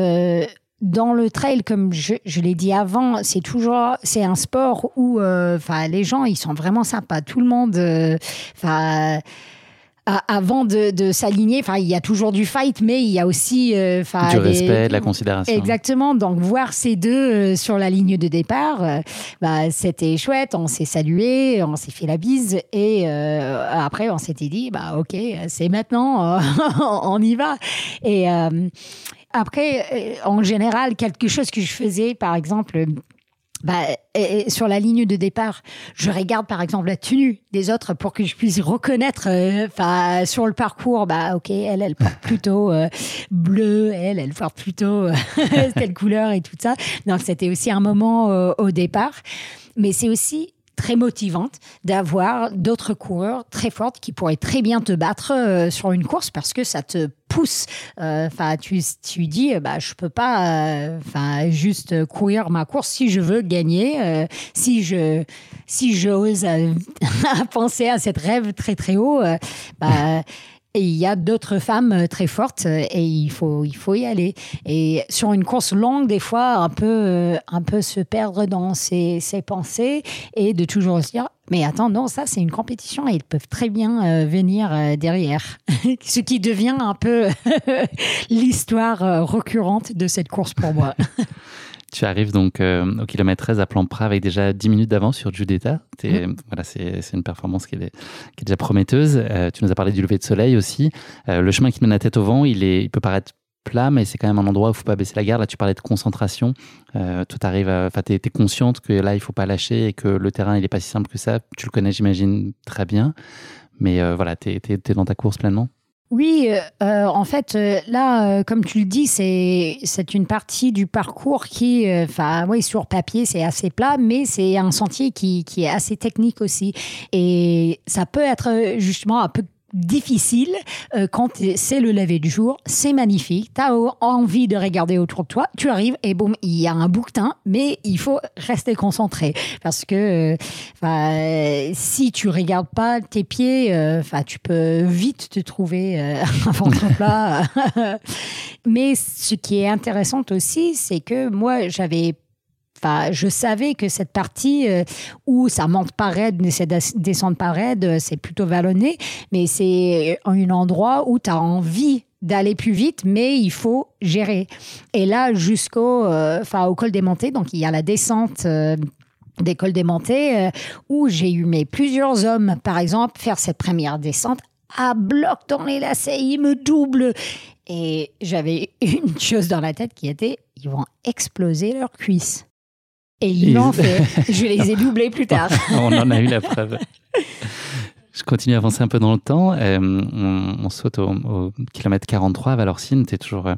dans le trail, comme je, l'ai dit avant, c'est toujours c'est un sport où euh, enfin les gens ils sont vraiment sympas. Tout le monde, euh, enfin. avant de, s'aligner, enfin, il y a toujours du fight, mais il y a aussi euh, du respect, de la considération. Exactement. Donc voir ces deux sur la ligne de départ, bah, c'était chouette. On s'est salué, on s'est fait la bise, et après on s'était dit, bah ok, c'est maintenant, on y va. Et après, euh, en général, quelque chose que je faisais, par exemple, bah, sur la ligne de départ, je regarde par exemple la tenue des autres pour que je puisse reconnaître, euh, enfin sur le parcours, bah ok, elle, elle porte plutôt euh, bleu, elle, elle porte plutôt telle couleur et tout ça. Donc c'était aussi un moment au départ, mais c'est aussi très motivante d'avoir d'autres coureurs très fortes qui pourraient très bien te battre euh, sur une course parce que ça te pousse. Euh, enfin, tu, tu dis, euh, bah, je peux pas, enfin, juste courir ma course si je veux gagner, si je, si j'ose penser à cette rêve très très haut, bah, et il y a d'autres femmes euh, très fortes euh, et il faut, il faut y aller. Et sur une course longue, des fois, un peu, euh, un peu se perdre dans ses, ses pensées et de toujours se dire mais attends, non, ça c'est une compétition et ils peuvent très bien venir derrière. Ce qui devient un peu l'histoire récurrente de cette course pour moi. Tu arrives donc euh, au kilomètre 13 à plan prat avec déjà 10 minutes d'avance sur Judeta. Mmh. Voilà, c'est une performance qui est, qui est déjà prometteuse. Euh, tu nous as parlé du lever de soleil aussi. Euh, le chemin qui mène la tête au vent, il, est, il peut paraître plat, mais c'est quand même un endroit où il ne faut pas baisser la garde. Là, tu parlais de concentration. Euh, tu es, es, consciente que là, il ne faut pas lâcher et que le terrain, il n'est pas si simple que ça. Tu le connais, j'imagine, très bien. Mais voilà, tu es, es, dans ta course pleinement oui, euh, euh, en fait, euh, là, comme tu le dis, c'est c'est une partie du parcours qui, enfin, oui, sur papier, c'est assez plat, mais c'est un sentier qui, qui est assez technique aussi. Et ça peut être justement un peu difficile euh, quand c'est le lever du jour, c'est magnifique, tu as envie de regarder autour de toi, tu arrives et boum, il y a un bouquetin, mais il faut rester concentré parce que euh, si tu regardes pas tes pieds, euh, enfin tu peux vite te trouver un ventre plat. mais ce qui est intéressant aussi, c'est que moi j'avais Je savais que cette partie euh, où ça monte pas raide, mais ça descend pas raide, euh, c'est plutôt vallonné, mais c'est un endroit où tu as envie d'aller plus vite, mais il faut gérer. Et là, jusqu'au euh, col des Montées, donc il y a la descente des cols des Montées, où j'ai eu mes plusieurs hommes, par exemple, faire cette première descente à bloc dans les lacets, ils me doublent. Et j'avais une chose dans la tête qui était, ils vont exploser leurs cuisses. Et ils l'ont fait. Je les ai doublés plus tard. on en a eu la preuve. Je continue à avancer un peu dans le temps. Euh, on, saute au, kilomètre 43 à Valorcine. Tu es toujours euh,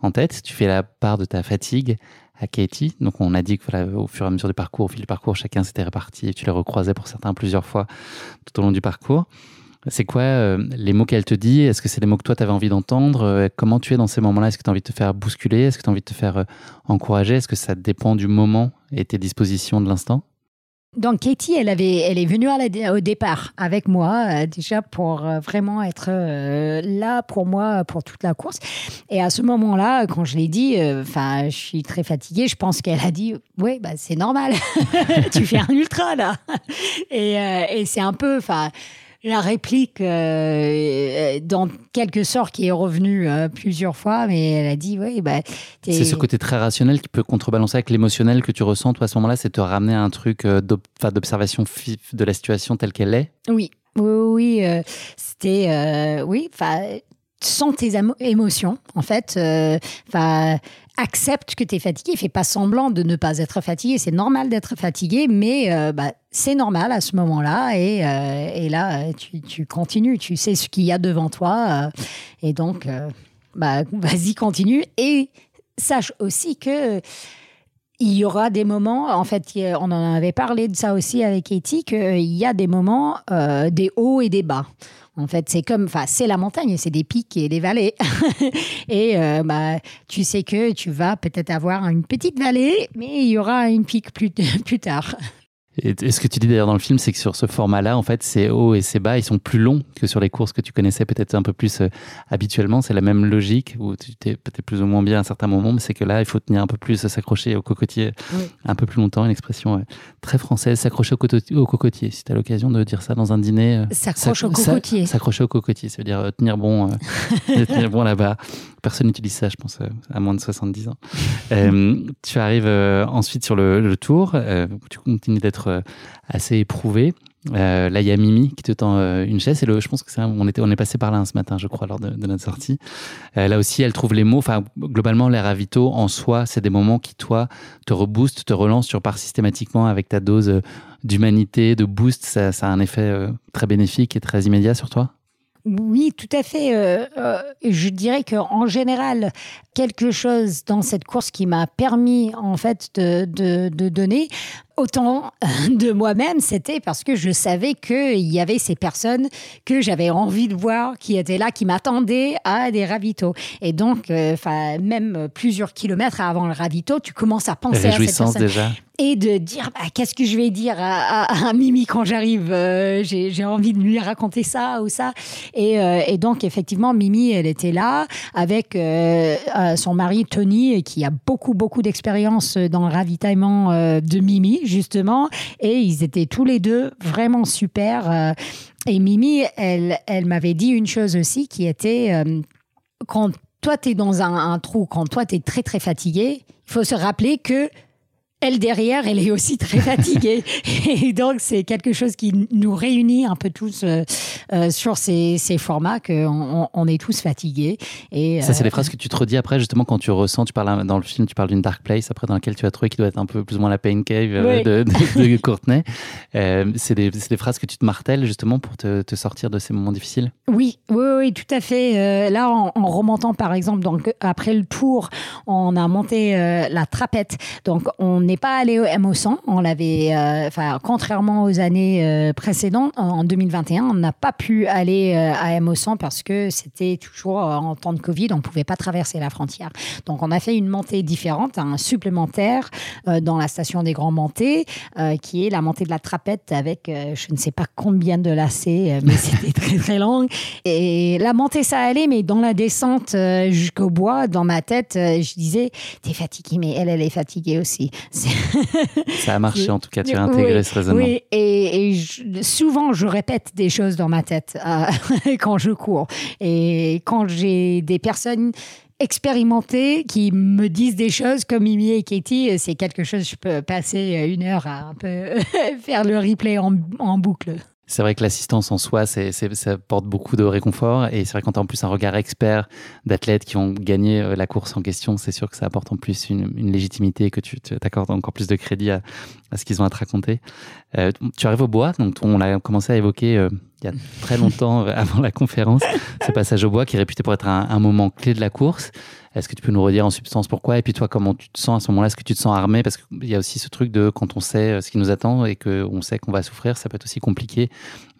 en tête. Tu fais la part de ta fatigue à Katie. Donc, on a dit que voilà, au fur et à mesure du parcours, au fil du parcours, chacun s'était réparti et tu les recroisais pour certains plusieurs fois tout au long du parcours. C'est quoi euh, les mots qu'elle te dit? Est-ce que c'est les mots que toi, tu avais envie d'entendre? Euh, Comment tu es dans ces moments-là? Est-ce que tu as envie de te faire bousculer? Est-ce que tu as envie de te faire euh, encourager? Est-ce que ça dépend du moment et tes dispositions de l'instant? Donc Katie, elle avait, elle est venue au départ avec moi déjà pour vraiment être là pour moi pour toute la course. Et à ce moment-là, quand je l'ai dit, enfin, je suis très fatiguée. Je pense qu'elle a dit, oui, bah c'est normal, tu fais un ultra là. Et, et c'est un peu, enfin la réplique, euh, dans quelque sorte, qui est revenue euh, plusieurs fois, mais elle a dit, oui, bah, C'est ce côté très rationnel qui peut contrebalancer avec l'émotionnel que tu ressens, toi, à ce moment-là, c'est te ramener à un truc euh, d'observation de la situation telle qu'elle est? Oui, oui, oui. C'était, oui, enfin, sans tes émotions, en fait. Enfin accepte que tu es fatigué, fais pas semblant de ne pas être fatigué. C'est normal d'être fatigué, mais euh, bah, c'est normal à ce moment-là. Et, euh, là, tu, continues, tu sais ce qu'il y a devant toi. Euh, et donc, bah, vas-y, continue. Et sache aussi que il y aura des moments, en fait, on en avait parlé de ça aussi avec Katie, qu'il y a des moments, euh, des hauts et des bas. En fait, c'est comme, enfin, c'est la montagne, c'est des pics et des vallées. et euh, bah, tu sais que tu vas peut-être avoir une petite vallée, mais il y aura une pic plus, plus tard. Et, ce que tu dis d'ailleurs dans le film, c'est que sur ce format-là, en fait, ces hauts et ces bas, ils sont plus longs que sur les courses que tu connaissais peut-être un peu plus euh, habituellement. C'est la même logique où tu t'es peut-être plus ou moins bien à un certain moment, mais c'est que là, il faut tenir un peu plus, s'accrocher au cocotier un peu plus longtemps. Une expression très française, s'accrocher au, cocotier. Si tu as l'occasion de dire ça dans un dîner. Euh, s'accrocher au cocotier. S'accrocher au cocotier, ça veut dire euh, tenir bon, tenir bon là-bas. Personne n'utilise ça, je pense, à moins de 70 ans. tu arrives ensuite sur le, tour, tu continues d'être euh, assez éprouvé. Euh, là, il y a Mimi qui te tend euh, une chaise. Et le, je pense que c'est on était, on est passé par là ce matin, je crois, lors de, notre sortie. là aussi, elle trouve les mots. Enfin, globalement, les ravitaux en soi, c'est des moments qui, toi, te reboostent, te relancent. Tu repars systématiquement avec ta dose d'humanité, de boost. Ça, ça, a un effet très bénéfique et très immédiat sur toi? Oui, tout à fait. Euh, euh, je dirais qu'en général, quelque chose dans cette course qui m'a permis en fait de donner autant de moi-même, c'était parce que je savais qu'il y avait ces personnes que j'avais envie de voir, qui étaient là, qui m'attendaient à des ravitaux. Et donc, euh, même plusieurs kilomètres avant le ravito, tu commences à penser à cette personne. déjà et de dire bah, qu'est-ce que je vais dire à, Mimi quand j'arrive. Euh, j'ai envie de lui raconter ça ou ça. Et, euh, et, donc, effectivement, Mimi, elle était là avec euh, son mari Tony, qui a beaucoup, beaucoup d'expérience dans le ravitaillement de Mimi, justement. Et ils étaient tous les deux vraiment super. et Mimi, elle, elle m'avait dit une chose aussi qui était quand toi, tu es dans un, un trou, quand toi, tu es très, très fatigué, il faut se rappeler que elle derrière, elle est aussi très fatiguée. et donc, c'est quelque chose qui nous réunit un peu tous euh, euh, sur ces, formats, qu'on on est tous fatigués. Et, Ça, c'est des euh, phrases que tu te redis après, justement, quand tu ressens, tu parles dans le film, tu parles d'une dark place, après, dans laquelle tu as trouvé qui doit être un peu plus ou moins la pain cave de, Courtenay. c'est des, des, phrases que tu te martèles, justement, pour te, te, sortir de ces moments difficiles? Oui, oui, oui, tout à fait. là, en, remontant, par exemple, donc, après le tour, on a monté la trapette. Donc, on n'est pas allé au MO100. On l'avait, euh, enfin, contrairement aux années euh, précédentes, en 2021, on n'a pas pu aller euh, à MO100 parce que c'était toujours en temps de Covid, on ne pouvait pas traverser la frontière. Donc, on a fait une montée différente, un supplémentaire dans la station des Grands Montées, qui est la montée de la trapette avec je ne sais pas combien de lacets, mais c'était très très long. Et la montée, ça allait, mais dans la descente jusqu'au bois, dans ma tête, je disais, t'es fatiguée, mais elle, elle est fatiguée aussi. Ça a marché en tout cas, tu as intégré ce raisonnement. Oui, et, souvent je répète des choses dans ma tête euh, quand je cours. Et quand j'ai des personnes expérimentées qui me disent des choses comme Mimi et Katie, c'est quelque chose, je peux passer une heure à un peu faire le replay en boucle. C'est vrai que l'assistance en soi, c'est, ça apporte beaucoup de réconfort. Et c'est vrai quand tu en plus un regard expert d'athlètes qui ont gagné euh, la course en question, c'est sûr que ça apporte en plus une, légitimité et que tu t'accordes encore plus de crédit à, ce qu'ils ont à te raconter. Euh, tu arrives au bois, donc on l'a commencé à évoquer euh, il y a très longtemps avant la conférence, ce passage au bois qui est réputé pour être un moment clé de la course. Est-ce que tu peux nous redire en substance pourquoi? Et puis toi, comment tu te sens à ce moment-là? Est-ce que tu te sens armé? Parce qu'il y a aussi ce truc de quand on sait euh, ce qui nous attend et qu'on sait qu'on va souffrir, ça peut être aussi compliqué.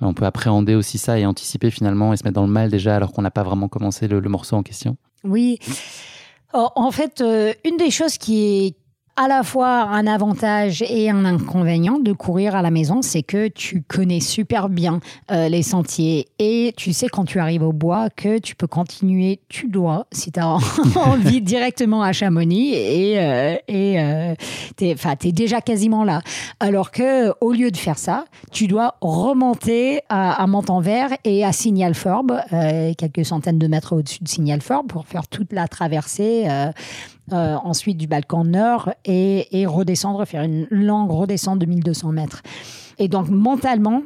On peut appréhender aussi ça et anticiper finalement et se mettre dans le mal déjà alors qu'on n'a pas vraiment commencé le, morceau en question. Oui. En fait, une des choses qui est, à la fois un avantage et un inconvénient de courir à la maison, c'est que tu connais super bien euh, les sentiers et tu sais quand tu arrives au bois que tu peux continuer, tu dois, si tu as envie, directement à Chamonix et euh, et euh, t'es, es déjà quasiment là. Alors que au lieu de faire ça, tu dois remonter à, à Montanvert et à Signalforbe, quelques centaines de mètres au-dessus de Signalforbe pour faire toute la traversée euh, ensuite du Balkan Nord et, redescendre, faire une longue redescente de 1200 mètres. Et donc mentalement,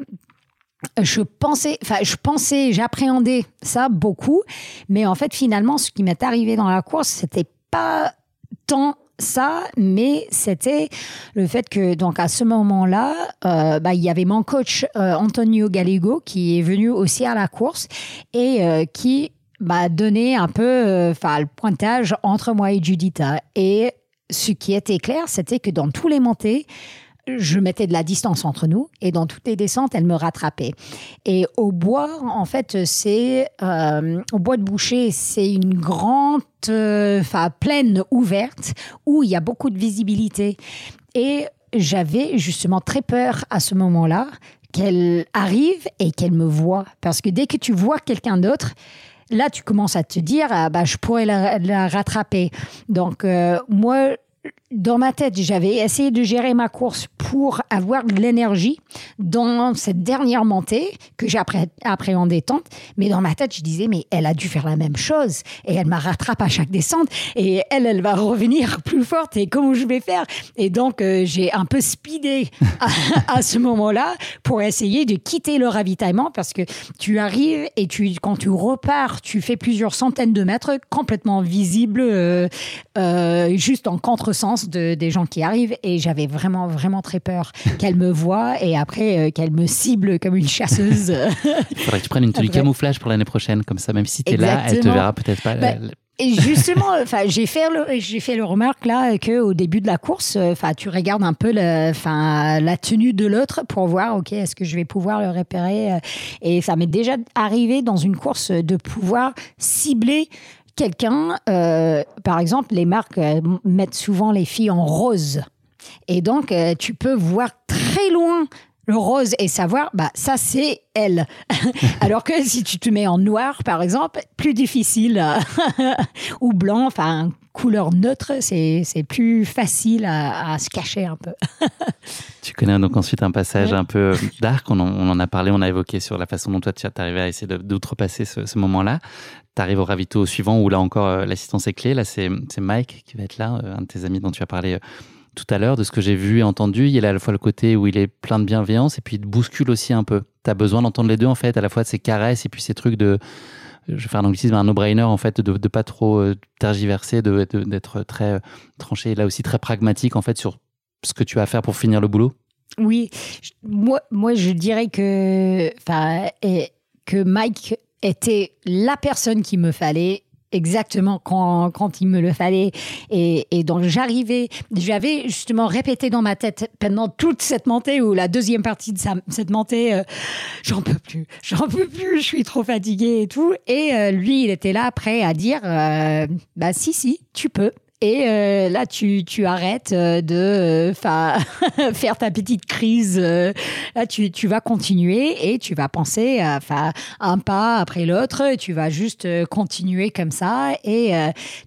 je pensais, enfin, je pensais, j'appréhendais ça beaucoup, mais en fait, finalement, ce qui m'est arrivé dans la course, c'était pas tant ça, mais c'était le fait que donc à ce moment-là, euh, bah, il y avait mon coach euh, Antonio Gallego qui est venu aussi à la course et qui m'a donné un peu euh, enfin le pointage entre moi et Judith. Et ce qui était clair, c'était que dans tous les montées, je mettais de la distance entre nous et dans toutes les descentes, elle me rattrapait. Et au bois, en fait, c'est euh, au bois de boucher, c'est une grande, euh, enfin plaine ouverte où il y a beaucoup de visibilité. Et j'avais justement très peur à ce moment-là qu'elle arrive et qu'elle me voit, parce que dès que tu vois quelqu'un d'autre, là, tu commences à te dire, ah, bah, je pourrais la, rattraper. Donc, euh, moi, dans ma tête, j'avais essayé de gérer ma course pour avoir de l'énergie dans cette dernière montée que j'ai appréhendée tant. Mais dans ma tête, je disais, mais elle a dû faire la même chose. Et elle m'a rattrape à chaque descente. Et elle, elle va revenir plus forte. Et comment je vais faire? Et donc, euh, j'ai un peu speedé à, ce moment-là pour essayer de quitter le ravitaillement parce que tu arrives et tu, quand tu repars, tu fais plusieurs centaines de mètres complètement visibles, euh, euh, juste en contresens de, des gens qui arrivent. Et j'avais vraiment, vraiment très peur qu'elle me voie et après euh, qu'elle me cible comme une chasseuse. Il faudrait que tu prennes une tenue camouflage pour l'année prochaine, comme ça, même si tu es là, elle te verra peut-être pas. Bah, et justement, enfin, j'ai fait le, j'ai fait le remarque là que au début de la course, enfin, tu regardes un peu enfin, la tenue de l'autre pour voir, ok, est-ce que je vais pouvoir le repérer euh, Et ça m'est déjà arrivé dans une course de pouvoir cibler quelqu'un. Euh, par exemple, les marques mettent souvent les filles en rose. Et donc, euh, tu peux voir très loin le rose et savoir, bah, ça, c'est elle. Alors que si tu te mets en noir, par exemple, plus difficile, ou blanc, enfin, couleur neutre, c'est plus facile à, se cacher un peu. tu connais donc ensuite un passage un peu euh, dark, on en, a parlé, on a évoqué sur la façon dont toi tu arrivé à essayer d'outrepasser ce, ce moment-là. Tu arrives au ravito suivant où là encore euh, l'assistance est clé. Là, c'est Mike qui va être là, un de tes amis dont tu as parlé tout à l'heure, de ce que j'ai vu et entendu, il a à la fois le côté où il est plein de bienveillance et puis il te bouscule aussi un peu. Tu as besoin d'entendre les deux en fait, à la fois de ses caresses et puis ces trucs de, je vais faire un anglicisme, un no-brainer en fait, de, de pas trop euh, tergiverser, d'être de, très euh, tranché, là aussi très pragmatique en fait sur ce que tu vas faire pour finir le boulot. Oui, moi, moi je dirais que, que Mike était la personne qu'il me fallait exactement quand, quand il me le fallait. Et, donc j'arrivais, j'avais justement répété dans ma tête pendant toute cette montée ou la deuxième partie de cette montée, euh, j'en peux plus, j'en peux plus, je suis trop fatiguée et tout. Et euh, lui, il était là prêt à dire, euh, bah si, si, tu peux. Et euh, là, tu, tu arrêtes euh, de euh, faire ta petite crise. Là, tu, tu vas continuer et tu vas penser à un pas après l'autre. Tu vas juste continuer comme ça et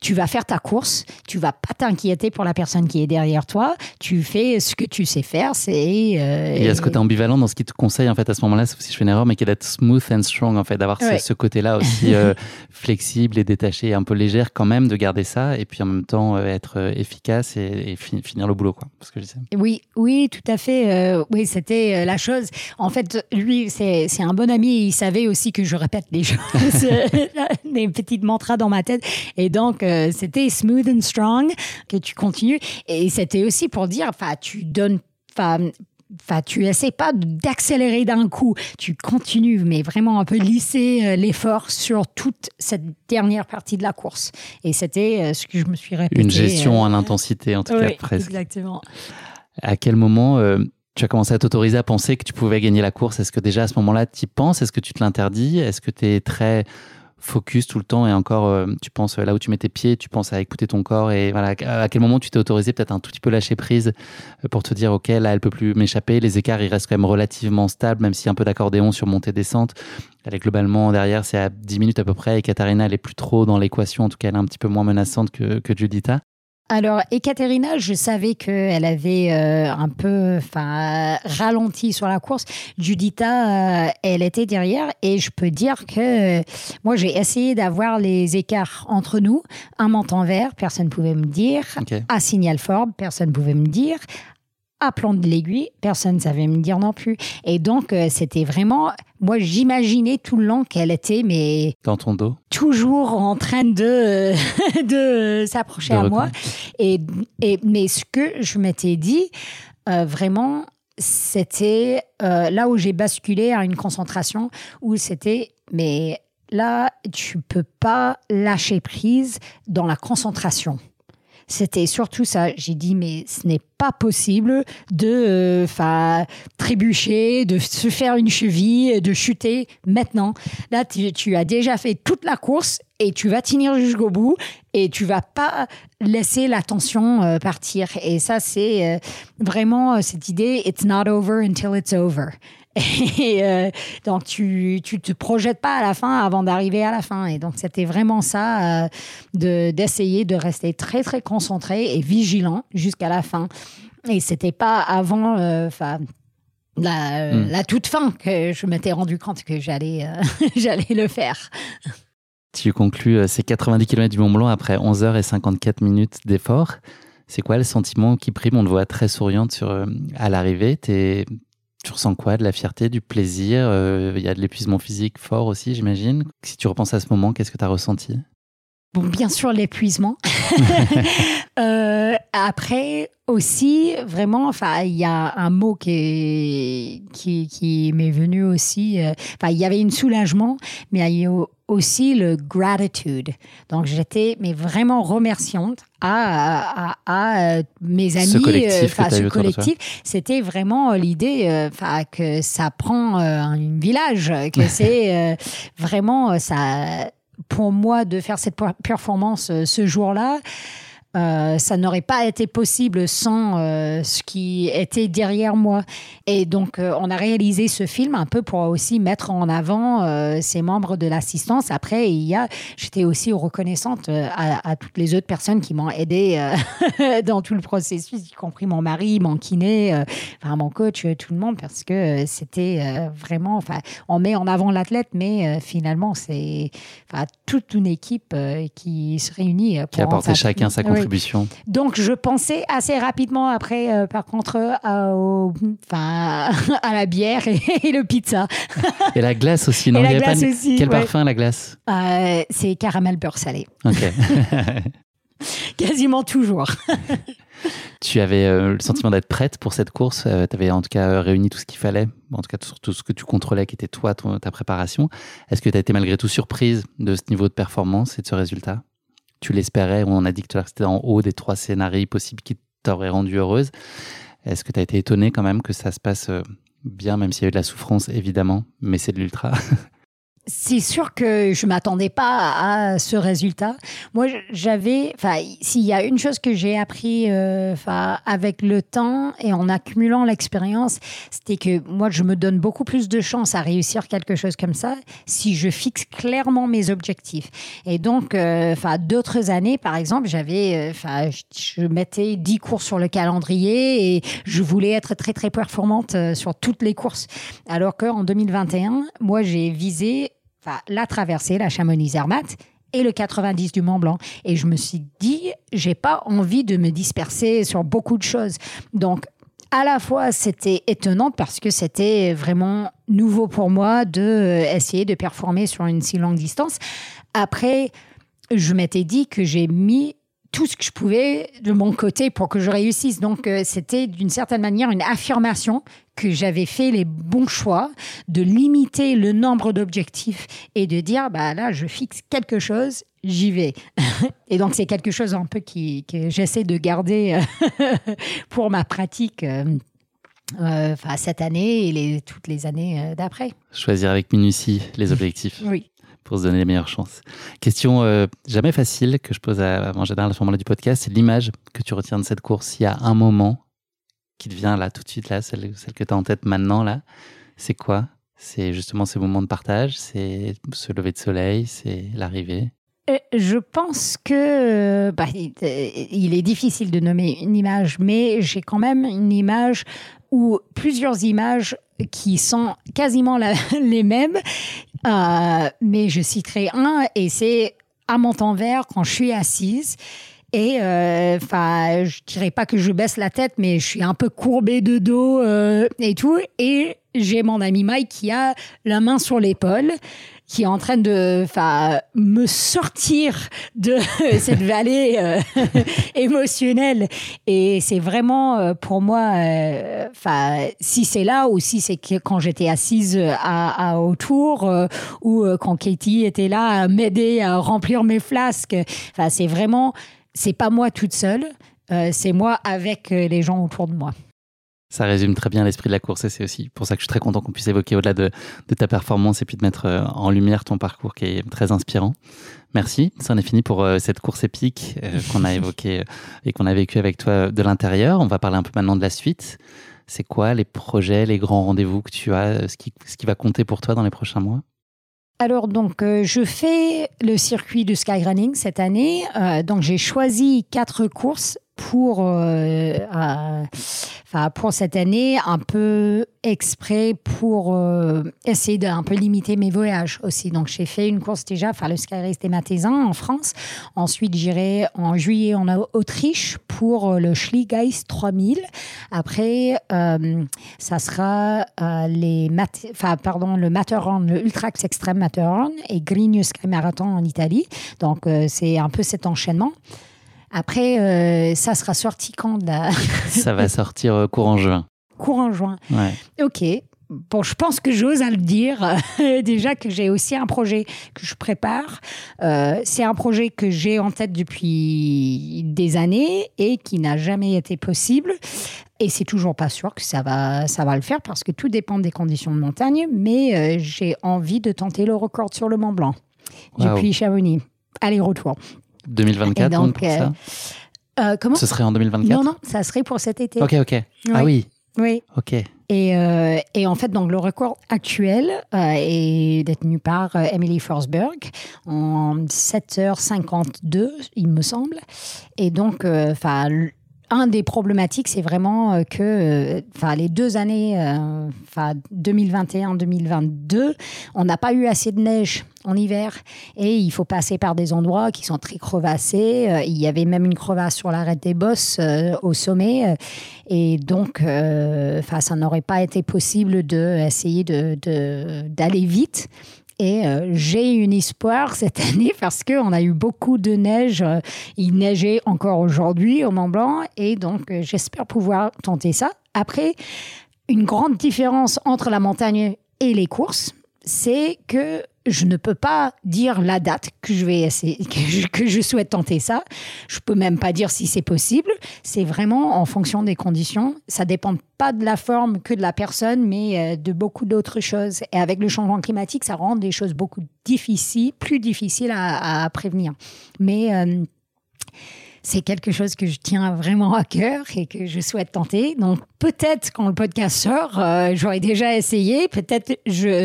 tu vas faire ta course. Tu vas pas t'inquiéter pour la personne qui est derrière toi. Tu fais ce que tu sais faire. C'est. il y a ce côté ambivalent dans ce qui te conseille en fait à ce moment-là, si je fais une erreur, mais qui est d'être smooth and strong en fait, d'avoir ce, côté-là aussi flexible et détaché, un peu légère quand même, de garder ça et puis en même temps euh, être euh, efficace et, finir le boulot, quoi. Parce que je Oui, oui, tout à fait. Euh, oui, c'était la chose. En fait, lui, c'est un bon ami. Il savait aussi que je répète les choses, des petites mantras dans ma tête. Et donc, c'était smooth and strong que tu continues. Et c'était aussi pour dire, enfin, tu donnes tu essaies pas d'accélérer d'un coup, tu continues, mais vraiment un peu lisser euh, l'effort sur toute cette dernière partie de la course. Et c'était euh, ce que je me suis répété. Une gestion euh, en intensité, en tout cas, presque. Exactement. À quel moment tu as commencé à t'autoriser à penser que tu pouvais gagner la course? Est-ce que déjà à ce moment-là, tu y penses? Est-ce que tu te l'interdis? Est-ce que tu es très focus tout le temps et encore, euh, tu penses là où tu mets tes pieds, tu penses à écouter ton corps et voilà, à quel moment tu t'es autorisé peut-être un tout petit peu lâcher prise euh, pour te dire, ok, là, elle peut plus m'échapper, les écarts, ils restent quand même relativement stables, même si un peu d'accordéon sur montée-descente. Elle est globalement derrière, c'est à 10 minutes à peu près et Katharina, elle est plus trop dans l'équation, en tout cas, elle est un petit peu moins menaçante que, que Judita. Alors, Ekaterina, je savais qu'elle avait euh, un peu enfin, ralenti sur la course. Judita, euh, elle était derrière et je peux dire que euh, moi, j'ai essayé d'avoir les écarts entre nous. Un montant vert, personne ne pouvait me dire. Un signal fort, personne ne pouvait me dire à plan de l'aiguille, personne ne savait me dire non plus. Et donc, euh, c'était vraiment, moi, j'imaginais tout le long qu'elle était, mais. Dans ton dos Toujours en train de, de s'approcher à moi. Et, et, mais ce que je m'étais dit, euh, vraiment, c'était euh, là où j'ai basculé à une concentration où c'était, mais là, tu peux pas lâcher prise dans la concentration c'était surtout ça. J'ai dit, mais ce n'est pas possible de enfin trébucher, de se faire une cheville, de chuter maintenant. Là, tu, as déjà fait toute la course et tu vas tenir jusqu'au bout et tu vas pas laisser la tension partir. Et ça, c'est vraiment cette idée, it's not over until it's over. Et euh, donc, tu, tu te projettes pas à la fin avant d'arriver à la fin. Et donc, c'était vraiment ça, euh, de, d'essayer de rester très, très concentré et vigilant jusqu'à la fin. Et c'était pas avant, euh, enfin, la, hmm. la, toute fin que je m'étais rendu compte que j'allais, j'allais le faire. Tu conclus ces 90 km du Mont Blanc après 11 h et 54 minutes d'effort. C'est quoi le sentiment qui prime? On te voit très souriante sur, à l'arrivée. Tu ressens quoi De la fierté, du plaisir? Euh, Il y a de l'épuisement physique fort aussi, j'imagine. Si tu repenses à ce moment, qu'est-ce que tu as ressenti? Bon, bien sûr, l'épuisement. euh, après, aussi, vraiment, enfin, il y a un mot qui, qui, qui m'est venu aussi. Euh, enfin, il y avait une soulagement, mais il y a aussi le gratitude. Donc, j'étais mais vraiment remerciante à, à, à mes amis, ce collectif. Euh, ce collectif. C'était vraiment l'idée euh, enfin que ça prend un village, que c'est vraiment ça pour moi de faire cette performance euh, ce jour-là. Euh, ça n'aurait pas été possible sans euh, ce qui était derrière moi. Et donc, euh, on a réalisé ce film un peu pour aussi mettre en avant ces membres de l'assistance. Après, il y a, j'étais aussi reconnaissante à, toutes les autres personnes qui m'ont aidé dans tout le processus, y compris mon mari, mon kiné, enfin, mon coach, tout le monde, parce que c'était vraiment, enfin, on met en avant l'athlète, mais finalement, c'est toute une équipe qui se réunit. Pour qui apportait chacun sa donc, je pensais assez rapidement après, euh, par contre, à, la bière et, le pizza. et la glace aussi, non? et la glace aussi, Quel parfum, la glace? Euh, C'est caramel beurre salé. Ok. Quasiment toujours. tu avais euh, le sentiment d'être prête pour cette course? tu avais en tout cas réuni tout ce qu'il fallait, en tout cas tout ce que tu contrôlais qui était toi, ta préparation. Est-ce que tu as été malgré tout surprise de ce niveau de performance et de ce résultat? Tu l'espérais, on a dit que c'était en haut des trois scénarios possibles qui t'auraient rendu heureuse. Est-ce que tu as été étonnée quand même que ça se passe euh, bien, même s'il y a eu de la souffrance, évidemment, mais c'est de l'ultra? C'est sûr que je m'attendais pas à ce résultat. Moi, j'avais, enfin, s'il y a une chose que j'ai appris, euh, enfin, avec le temps et en accumulant l'expérience, c'était que moi, je me donne beaucoup plus de chances à réussir quelque chose comme ça si je fixe clairement mes objectifs. Et donc, euh, enfin, d'autres années, par exemple, j'avais, euh, enfin, je mettais 10 courses sur le calendrier et je voulais être très très performante sur toutes les courses. Alors qu'en 2021, moi, j'ai visé la traversée, la Chamonix-Zermatt, et le 90 du Mont Blanc. Et je me suis dit, j'ai pas envie de me disperser sur beaucoup de choses. Donc, à la fois, c'était étonnant parce que c'était vraiment nouveau pour moi de euh, essayer de performer sur une si longue distance. Après, je m'étais dit que j'ai mis tout ce que je pouvais de mon côté pour que je réussisse. Donc, euh, c'était d'une certaine manière une affirmation que j'avais fait les bons choix, de limiter le nombre d'objectifs et de dire, bah là, je fixe quelque chose, j'y vais. et donc, c'est quelque chose un peu qui, que j'essaie de garder euh, pour ma pratique. Euh, cette année et les, toutes les années d'après. Choisir avec minutie les objectifs. oui pour se donner les meilleures chances. Question euh, jamais facile que je pose à, en général à ce moment-là du podcast, c'est l'image que tu retiens de cette course. Il y a un moment qui te vient là tout de suite, là, celle, que tu as en tête maintenant, là. C'est quoi? C'est justement ces moments de partage, c'est ce lever de soleil, c'est l'arrivée? Euh, je pense que bah, il est difficile de nommer une image, mais j'ai quand même une image ou plusieurs images qui sont quasiment les mêmes, euh, mais je citerai un, et c'est à Montanvert, quand je suis assise. Et euh, enfin, je dirais pas que je baisse la tête, mais je suis un peu courbée de dos euh, et tout. Et j'ai mon ami Mike qui a la main sur l'épaule qui est en train de me sortir de cette vallée euh, émotionnelle et c'est vraiment euh, pour moi euh, enfin si c'est là ou si c'est quand j'étais assise à, à autour ou quand Katie était là à m'aider à remplir mes flasques enfin c'est vraiment c'est pas moi toute seule, c'est moi avec les gens autour de moi. Ça résume très bien l'esprit de la course et c'est aussi pour ça que je suis très content qu'on puisse évoquer au-delà de, ta performance et puis de mettre euh, en lumière ton parcours qui est très inspirant. Merci, ça en est fini pour euh, cette course épique euh, qu'on a évoquée et qu'on a vécu avec toi de l'intérieur. On va parler un peu maintenant de la suite. C'est quoi les projets, les grands rendez-vous que tu as, ce qui va compter pour toi dans les prochains mois? Alors donc je fais le circuit du skyrunning cette année. donc j'ai choisi quatre courses pour, euh, pour cette année, un peu exprès pour euh, essayer d'un peu limiter mes voyages aussi. Donc, j'ai fait une course déjà, enfin, le Sky Race des en France. Ensuite, j'irai en juillet en Autriche pour euh, le Schligeist 3000. Après, ça sera les enfin, pardon, le Matterhorn, le Ultrax Extreme Matterhorn et Grigno Sky Marathon en Italie. Donc, c'est un peu cet enchaînement. Après, euh, ça sera sorti quand là? Ça va sortir euh, courant juin. Courant juin. Ouais. Ok. Bon, je pense que j'ose à le dire. Déjà que j'ai aussi un projet que je prépare. Euh, c'est un projet que j'ai en tête depuis des années et qui n'a jamais été possible. Et c'est toujours pas sûr que ça va, ça va le faire parce que tout dépend des conditions de montagne. Mais j'ai envie de tenter le record sur le Mont Blanc depuis Chamonix. Aller-retour. 2024 donc, pour ça euh, euh, comment Ce serait en 2024 Non, non, ça serait pour cet été. Ok, ok. Ah oui. Oui. Ok. Et, euh, et, en fait, donc, le record actuel est détenu par Emily Forsberg en 7h52, il me semble. Et donc, enfin un des problématiques, c'est vraiment euh, que euh, enfin, les deux années, euh, enfin 2021-2022, on n'a pas eu assez de neige en hiver et il faut passer par des endroits qui sont très crevassés. Il y avait même une crevasse sur l'arête des bosses au sommet et donc enfin, ça n'aurait pas été possible d'essayer de, d'aller vite. Et euh, j'ai une espoir cette année parce qu'on a eu beaucoup de neige. Euh, il neigeait encore aujourd'hui au Mont Blanc. Et donc, euh, j'espère pouvoir tenter ça. Après, une grande différence entre la montagne et les courses, c'est que je ne peux pas dire la date que je vais que je, souhaite tenter ça. Je peux même pas dire si c'est possible. C'est vraiment en fonction des conditions. Ça dépend pas de la forme que de la personne, mais euh, de beaucoup d'autres choses. Et avec le changement climatique, ça rend les choses beaucoup difficiles, plus difficiles à, prévenir. Mais euh, c'est quelque chose que je tiens vraiment à cœur et que je souhaite tenter. Donc peut-être quand le podcast sort, euh, j'aurais déjà essayé. Peut-être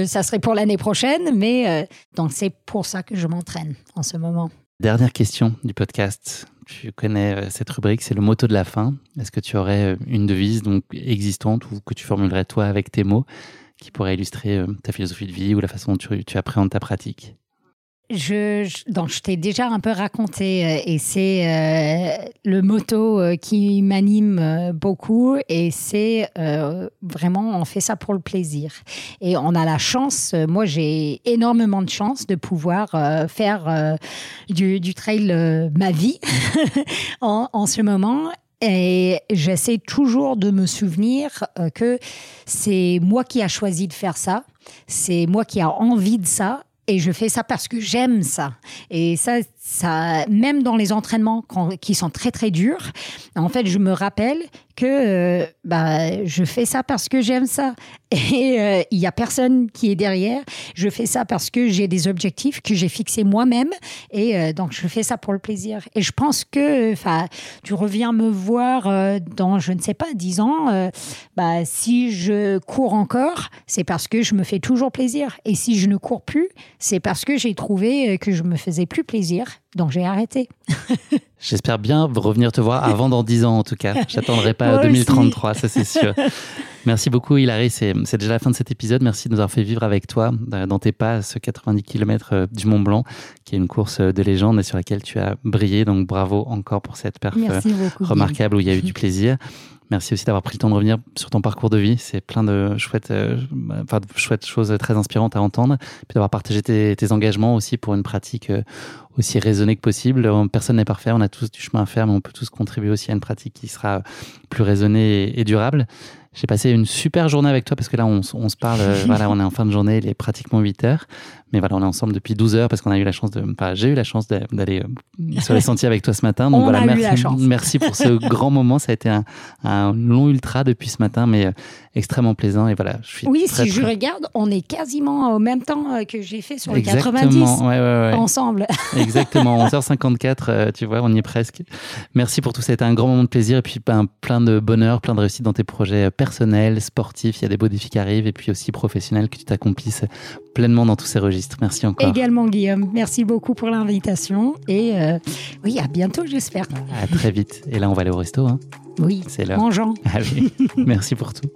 ça serait pour l'année prochaine, mais euh, donc c'est pour ça que je m'entraîne en ce moment. Dernière question du podcast. Tu connais euh, cette rubrique, c'est le motto de la fin. Est-ce que tu aurais une devise donc existante ou que tu formulerais toi avec tes mots qui pourrait illustrer ta philosophie de vie ou la façon dont tu, tu appréhendes ta pratique? Je, donc, je t'ai déjà un peu raconté euh, et c'est euh, le motto euh, qui m'anime beaucoup et c'est vraiment on fait ça pour le plaisir. Et on a la chance, moi j'ai énormément de chance de pouvoir faire du, du, trail ma vie en, en, ce moment et j'essaie toujours de me souvenir que c'est moi qui a choisi de faire ça, c'est moi qui a envie de ça et je fais ça parce que j'aime ça. Et ça, même dans les entraînements qui sont très très durs, en fait, je me rappelle que euh, bah, je fais ça parce que j'aime ça. Et euh, il y a personne qui est derrière. Je fais ça parce que j'ai des objectifs que j'ai fixés moi-même. Et euh, donc, je fais ça pour le plaisir. Et je pense que tu reviens me voir dans, je ne sais pas, 10 ans. bah, si je cours encore, c'est parce que je me fais toujours plaisir. Et si je ne cours plus, c'est parce que j'ai trouvé que je me faisais plus plaisir. Donc, j'ai arrêté. J'espère bien revenir te voir avant dans 10 ans en tout cas. J'attendrai pas 2033, ça c'est sûr. Merci beaucoup Hilary, c'est déjà la fin de cet épisode. Merci de nous avoir fait vivre avec toi euh, dans tes pas ce 90 km euh, du Mont Blanc, qui est une course euh, de légende et sur laquelle tu as brillé. Donc bravo encore pour cette perf remarquable où il y a eu du plaisir. Merci aussi d'avoir pris le temps de revenir sur ton parcours de vie. C'est plein de chouettes, enfin, de chouettes choses très inspirantes à entendre. Puis d'avoir partagé tes, tes, engagements aussi pour une pratique aussi raisonnée que possible. Personne n'est parfait, on a tous du chemin à faire, mais on peut tous contribuer aussi à une pratique qui sera plus raisonnée et, durable. J'ai passé une super journée avec toi parce que là, on, se parle, euh, voilà, on est en fin de journée, il est pratiquement 8 heures. Mais voilà, on est ensemble depuis 12 heures parce qu'on a eu la chance de. Enfin, j'ai eu la chance d'aller euh, sur les sentiers avec toi ce matin. Donc on voilà, a merci, eu la chance. merci pour ce grand moment. Ça a été un, un, long ultra depuis ce matin, mais extrêmement plaisant. Et voilà, je suis Oui, très, si très... je regarde, on est quasiment au même temps que j'ai fait sur les Exactement. 90 ouais, ouais, ouais. ensemble. Exactement, 11h54, tu vois, on y est presque. Merci pour tout, ça a été un grand moment de plaisir et puis ben, plein de bonheur, plein de réussite dans tes projets personnels, sportifs. Il y a des beaux défis qui arrivent et puis aussi professionnels que tu t'accomplisses pleinement dans tous ces registres. Merci encore. Également, Guillaume. Merci beaucoup pour l'invitation et euh, oui, à bientôt, j'espère. À très vite. Et là, on va aller au resto. Hein. Oui, c'est l'heure. Mangeant. Allez, merci pour tout.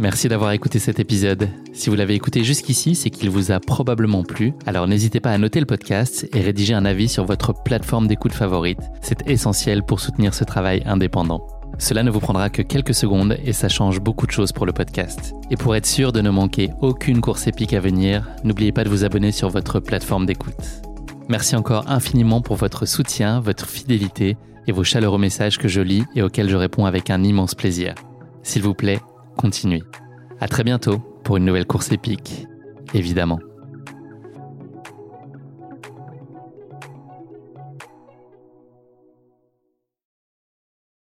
Merci d'avoir écouté cet épisode. Si vous l'avez écouté jusqu'ici, c'est qu'il vous a probablement plu. Alors n'hésitez pas à noter le podcast et rédiger un avis sur votre plateforme d'écoute favorite. C'est essentiel pour soutenir ce travail indépendant. Cela ne vous prendra que quelques secondes et ça change beaucoup de choses pour le podcast. Et pour être sûr de ne manquer aucune course épique à venir, n'oubliez pas de vous abonner sur votre plateforme d'écoute. Merci encore infiniment pour votre soutien, votre fidélité et vos chaleureux messages que je lis et auxquels je réponds avec un immense plaisir. S'il vous plaît, continuez. À très bientôt pour une nouvelle course épique, évidemment.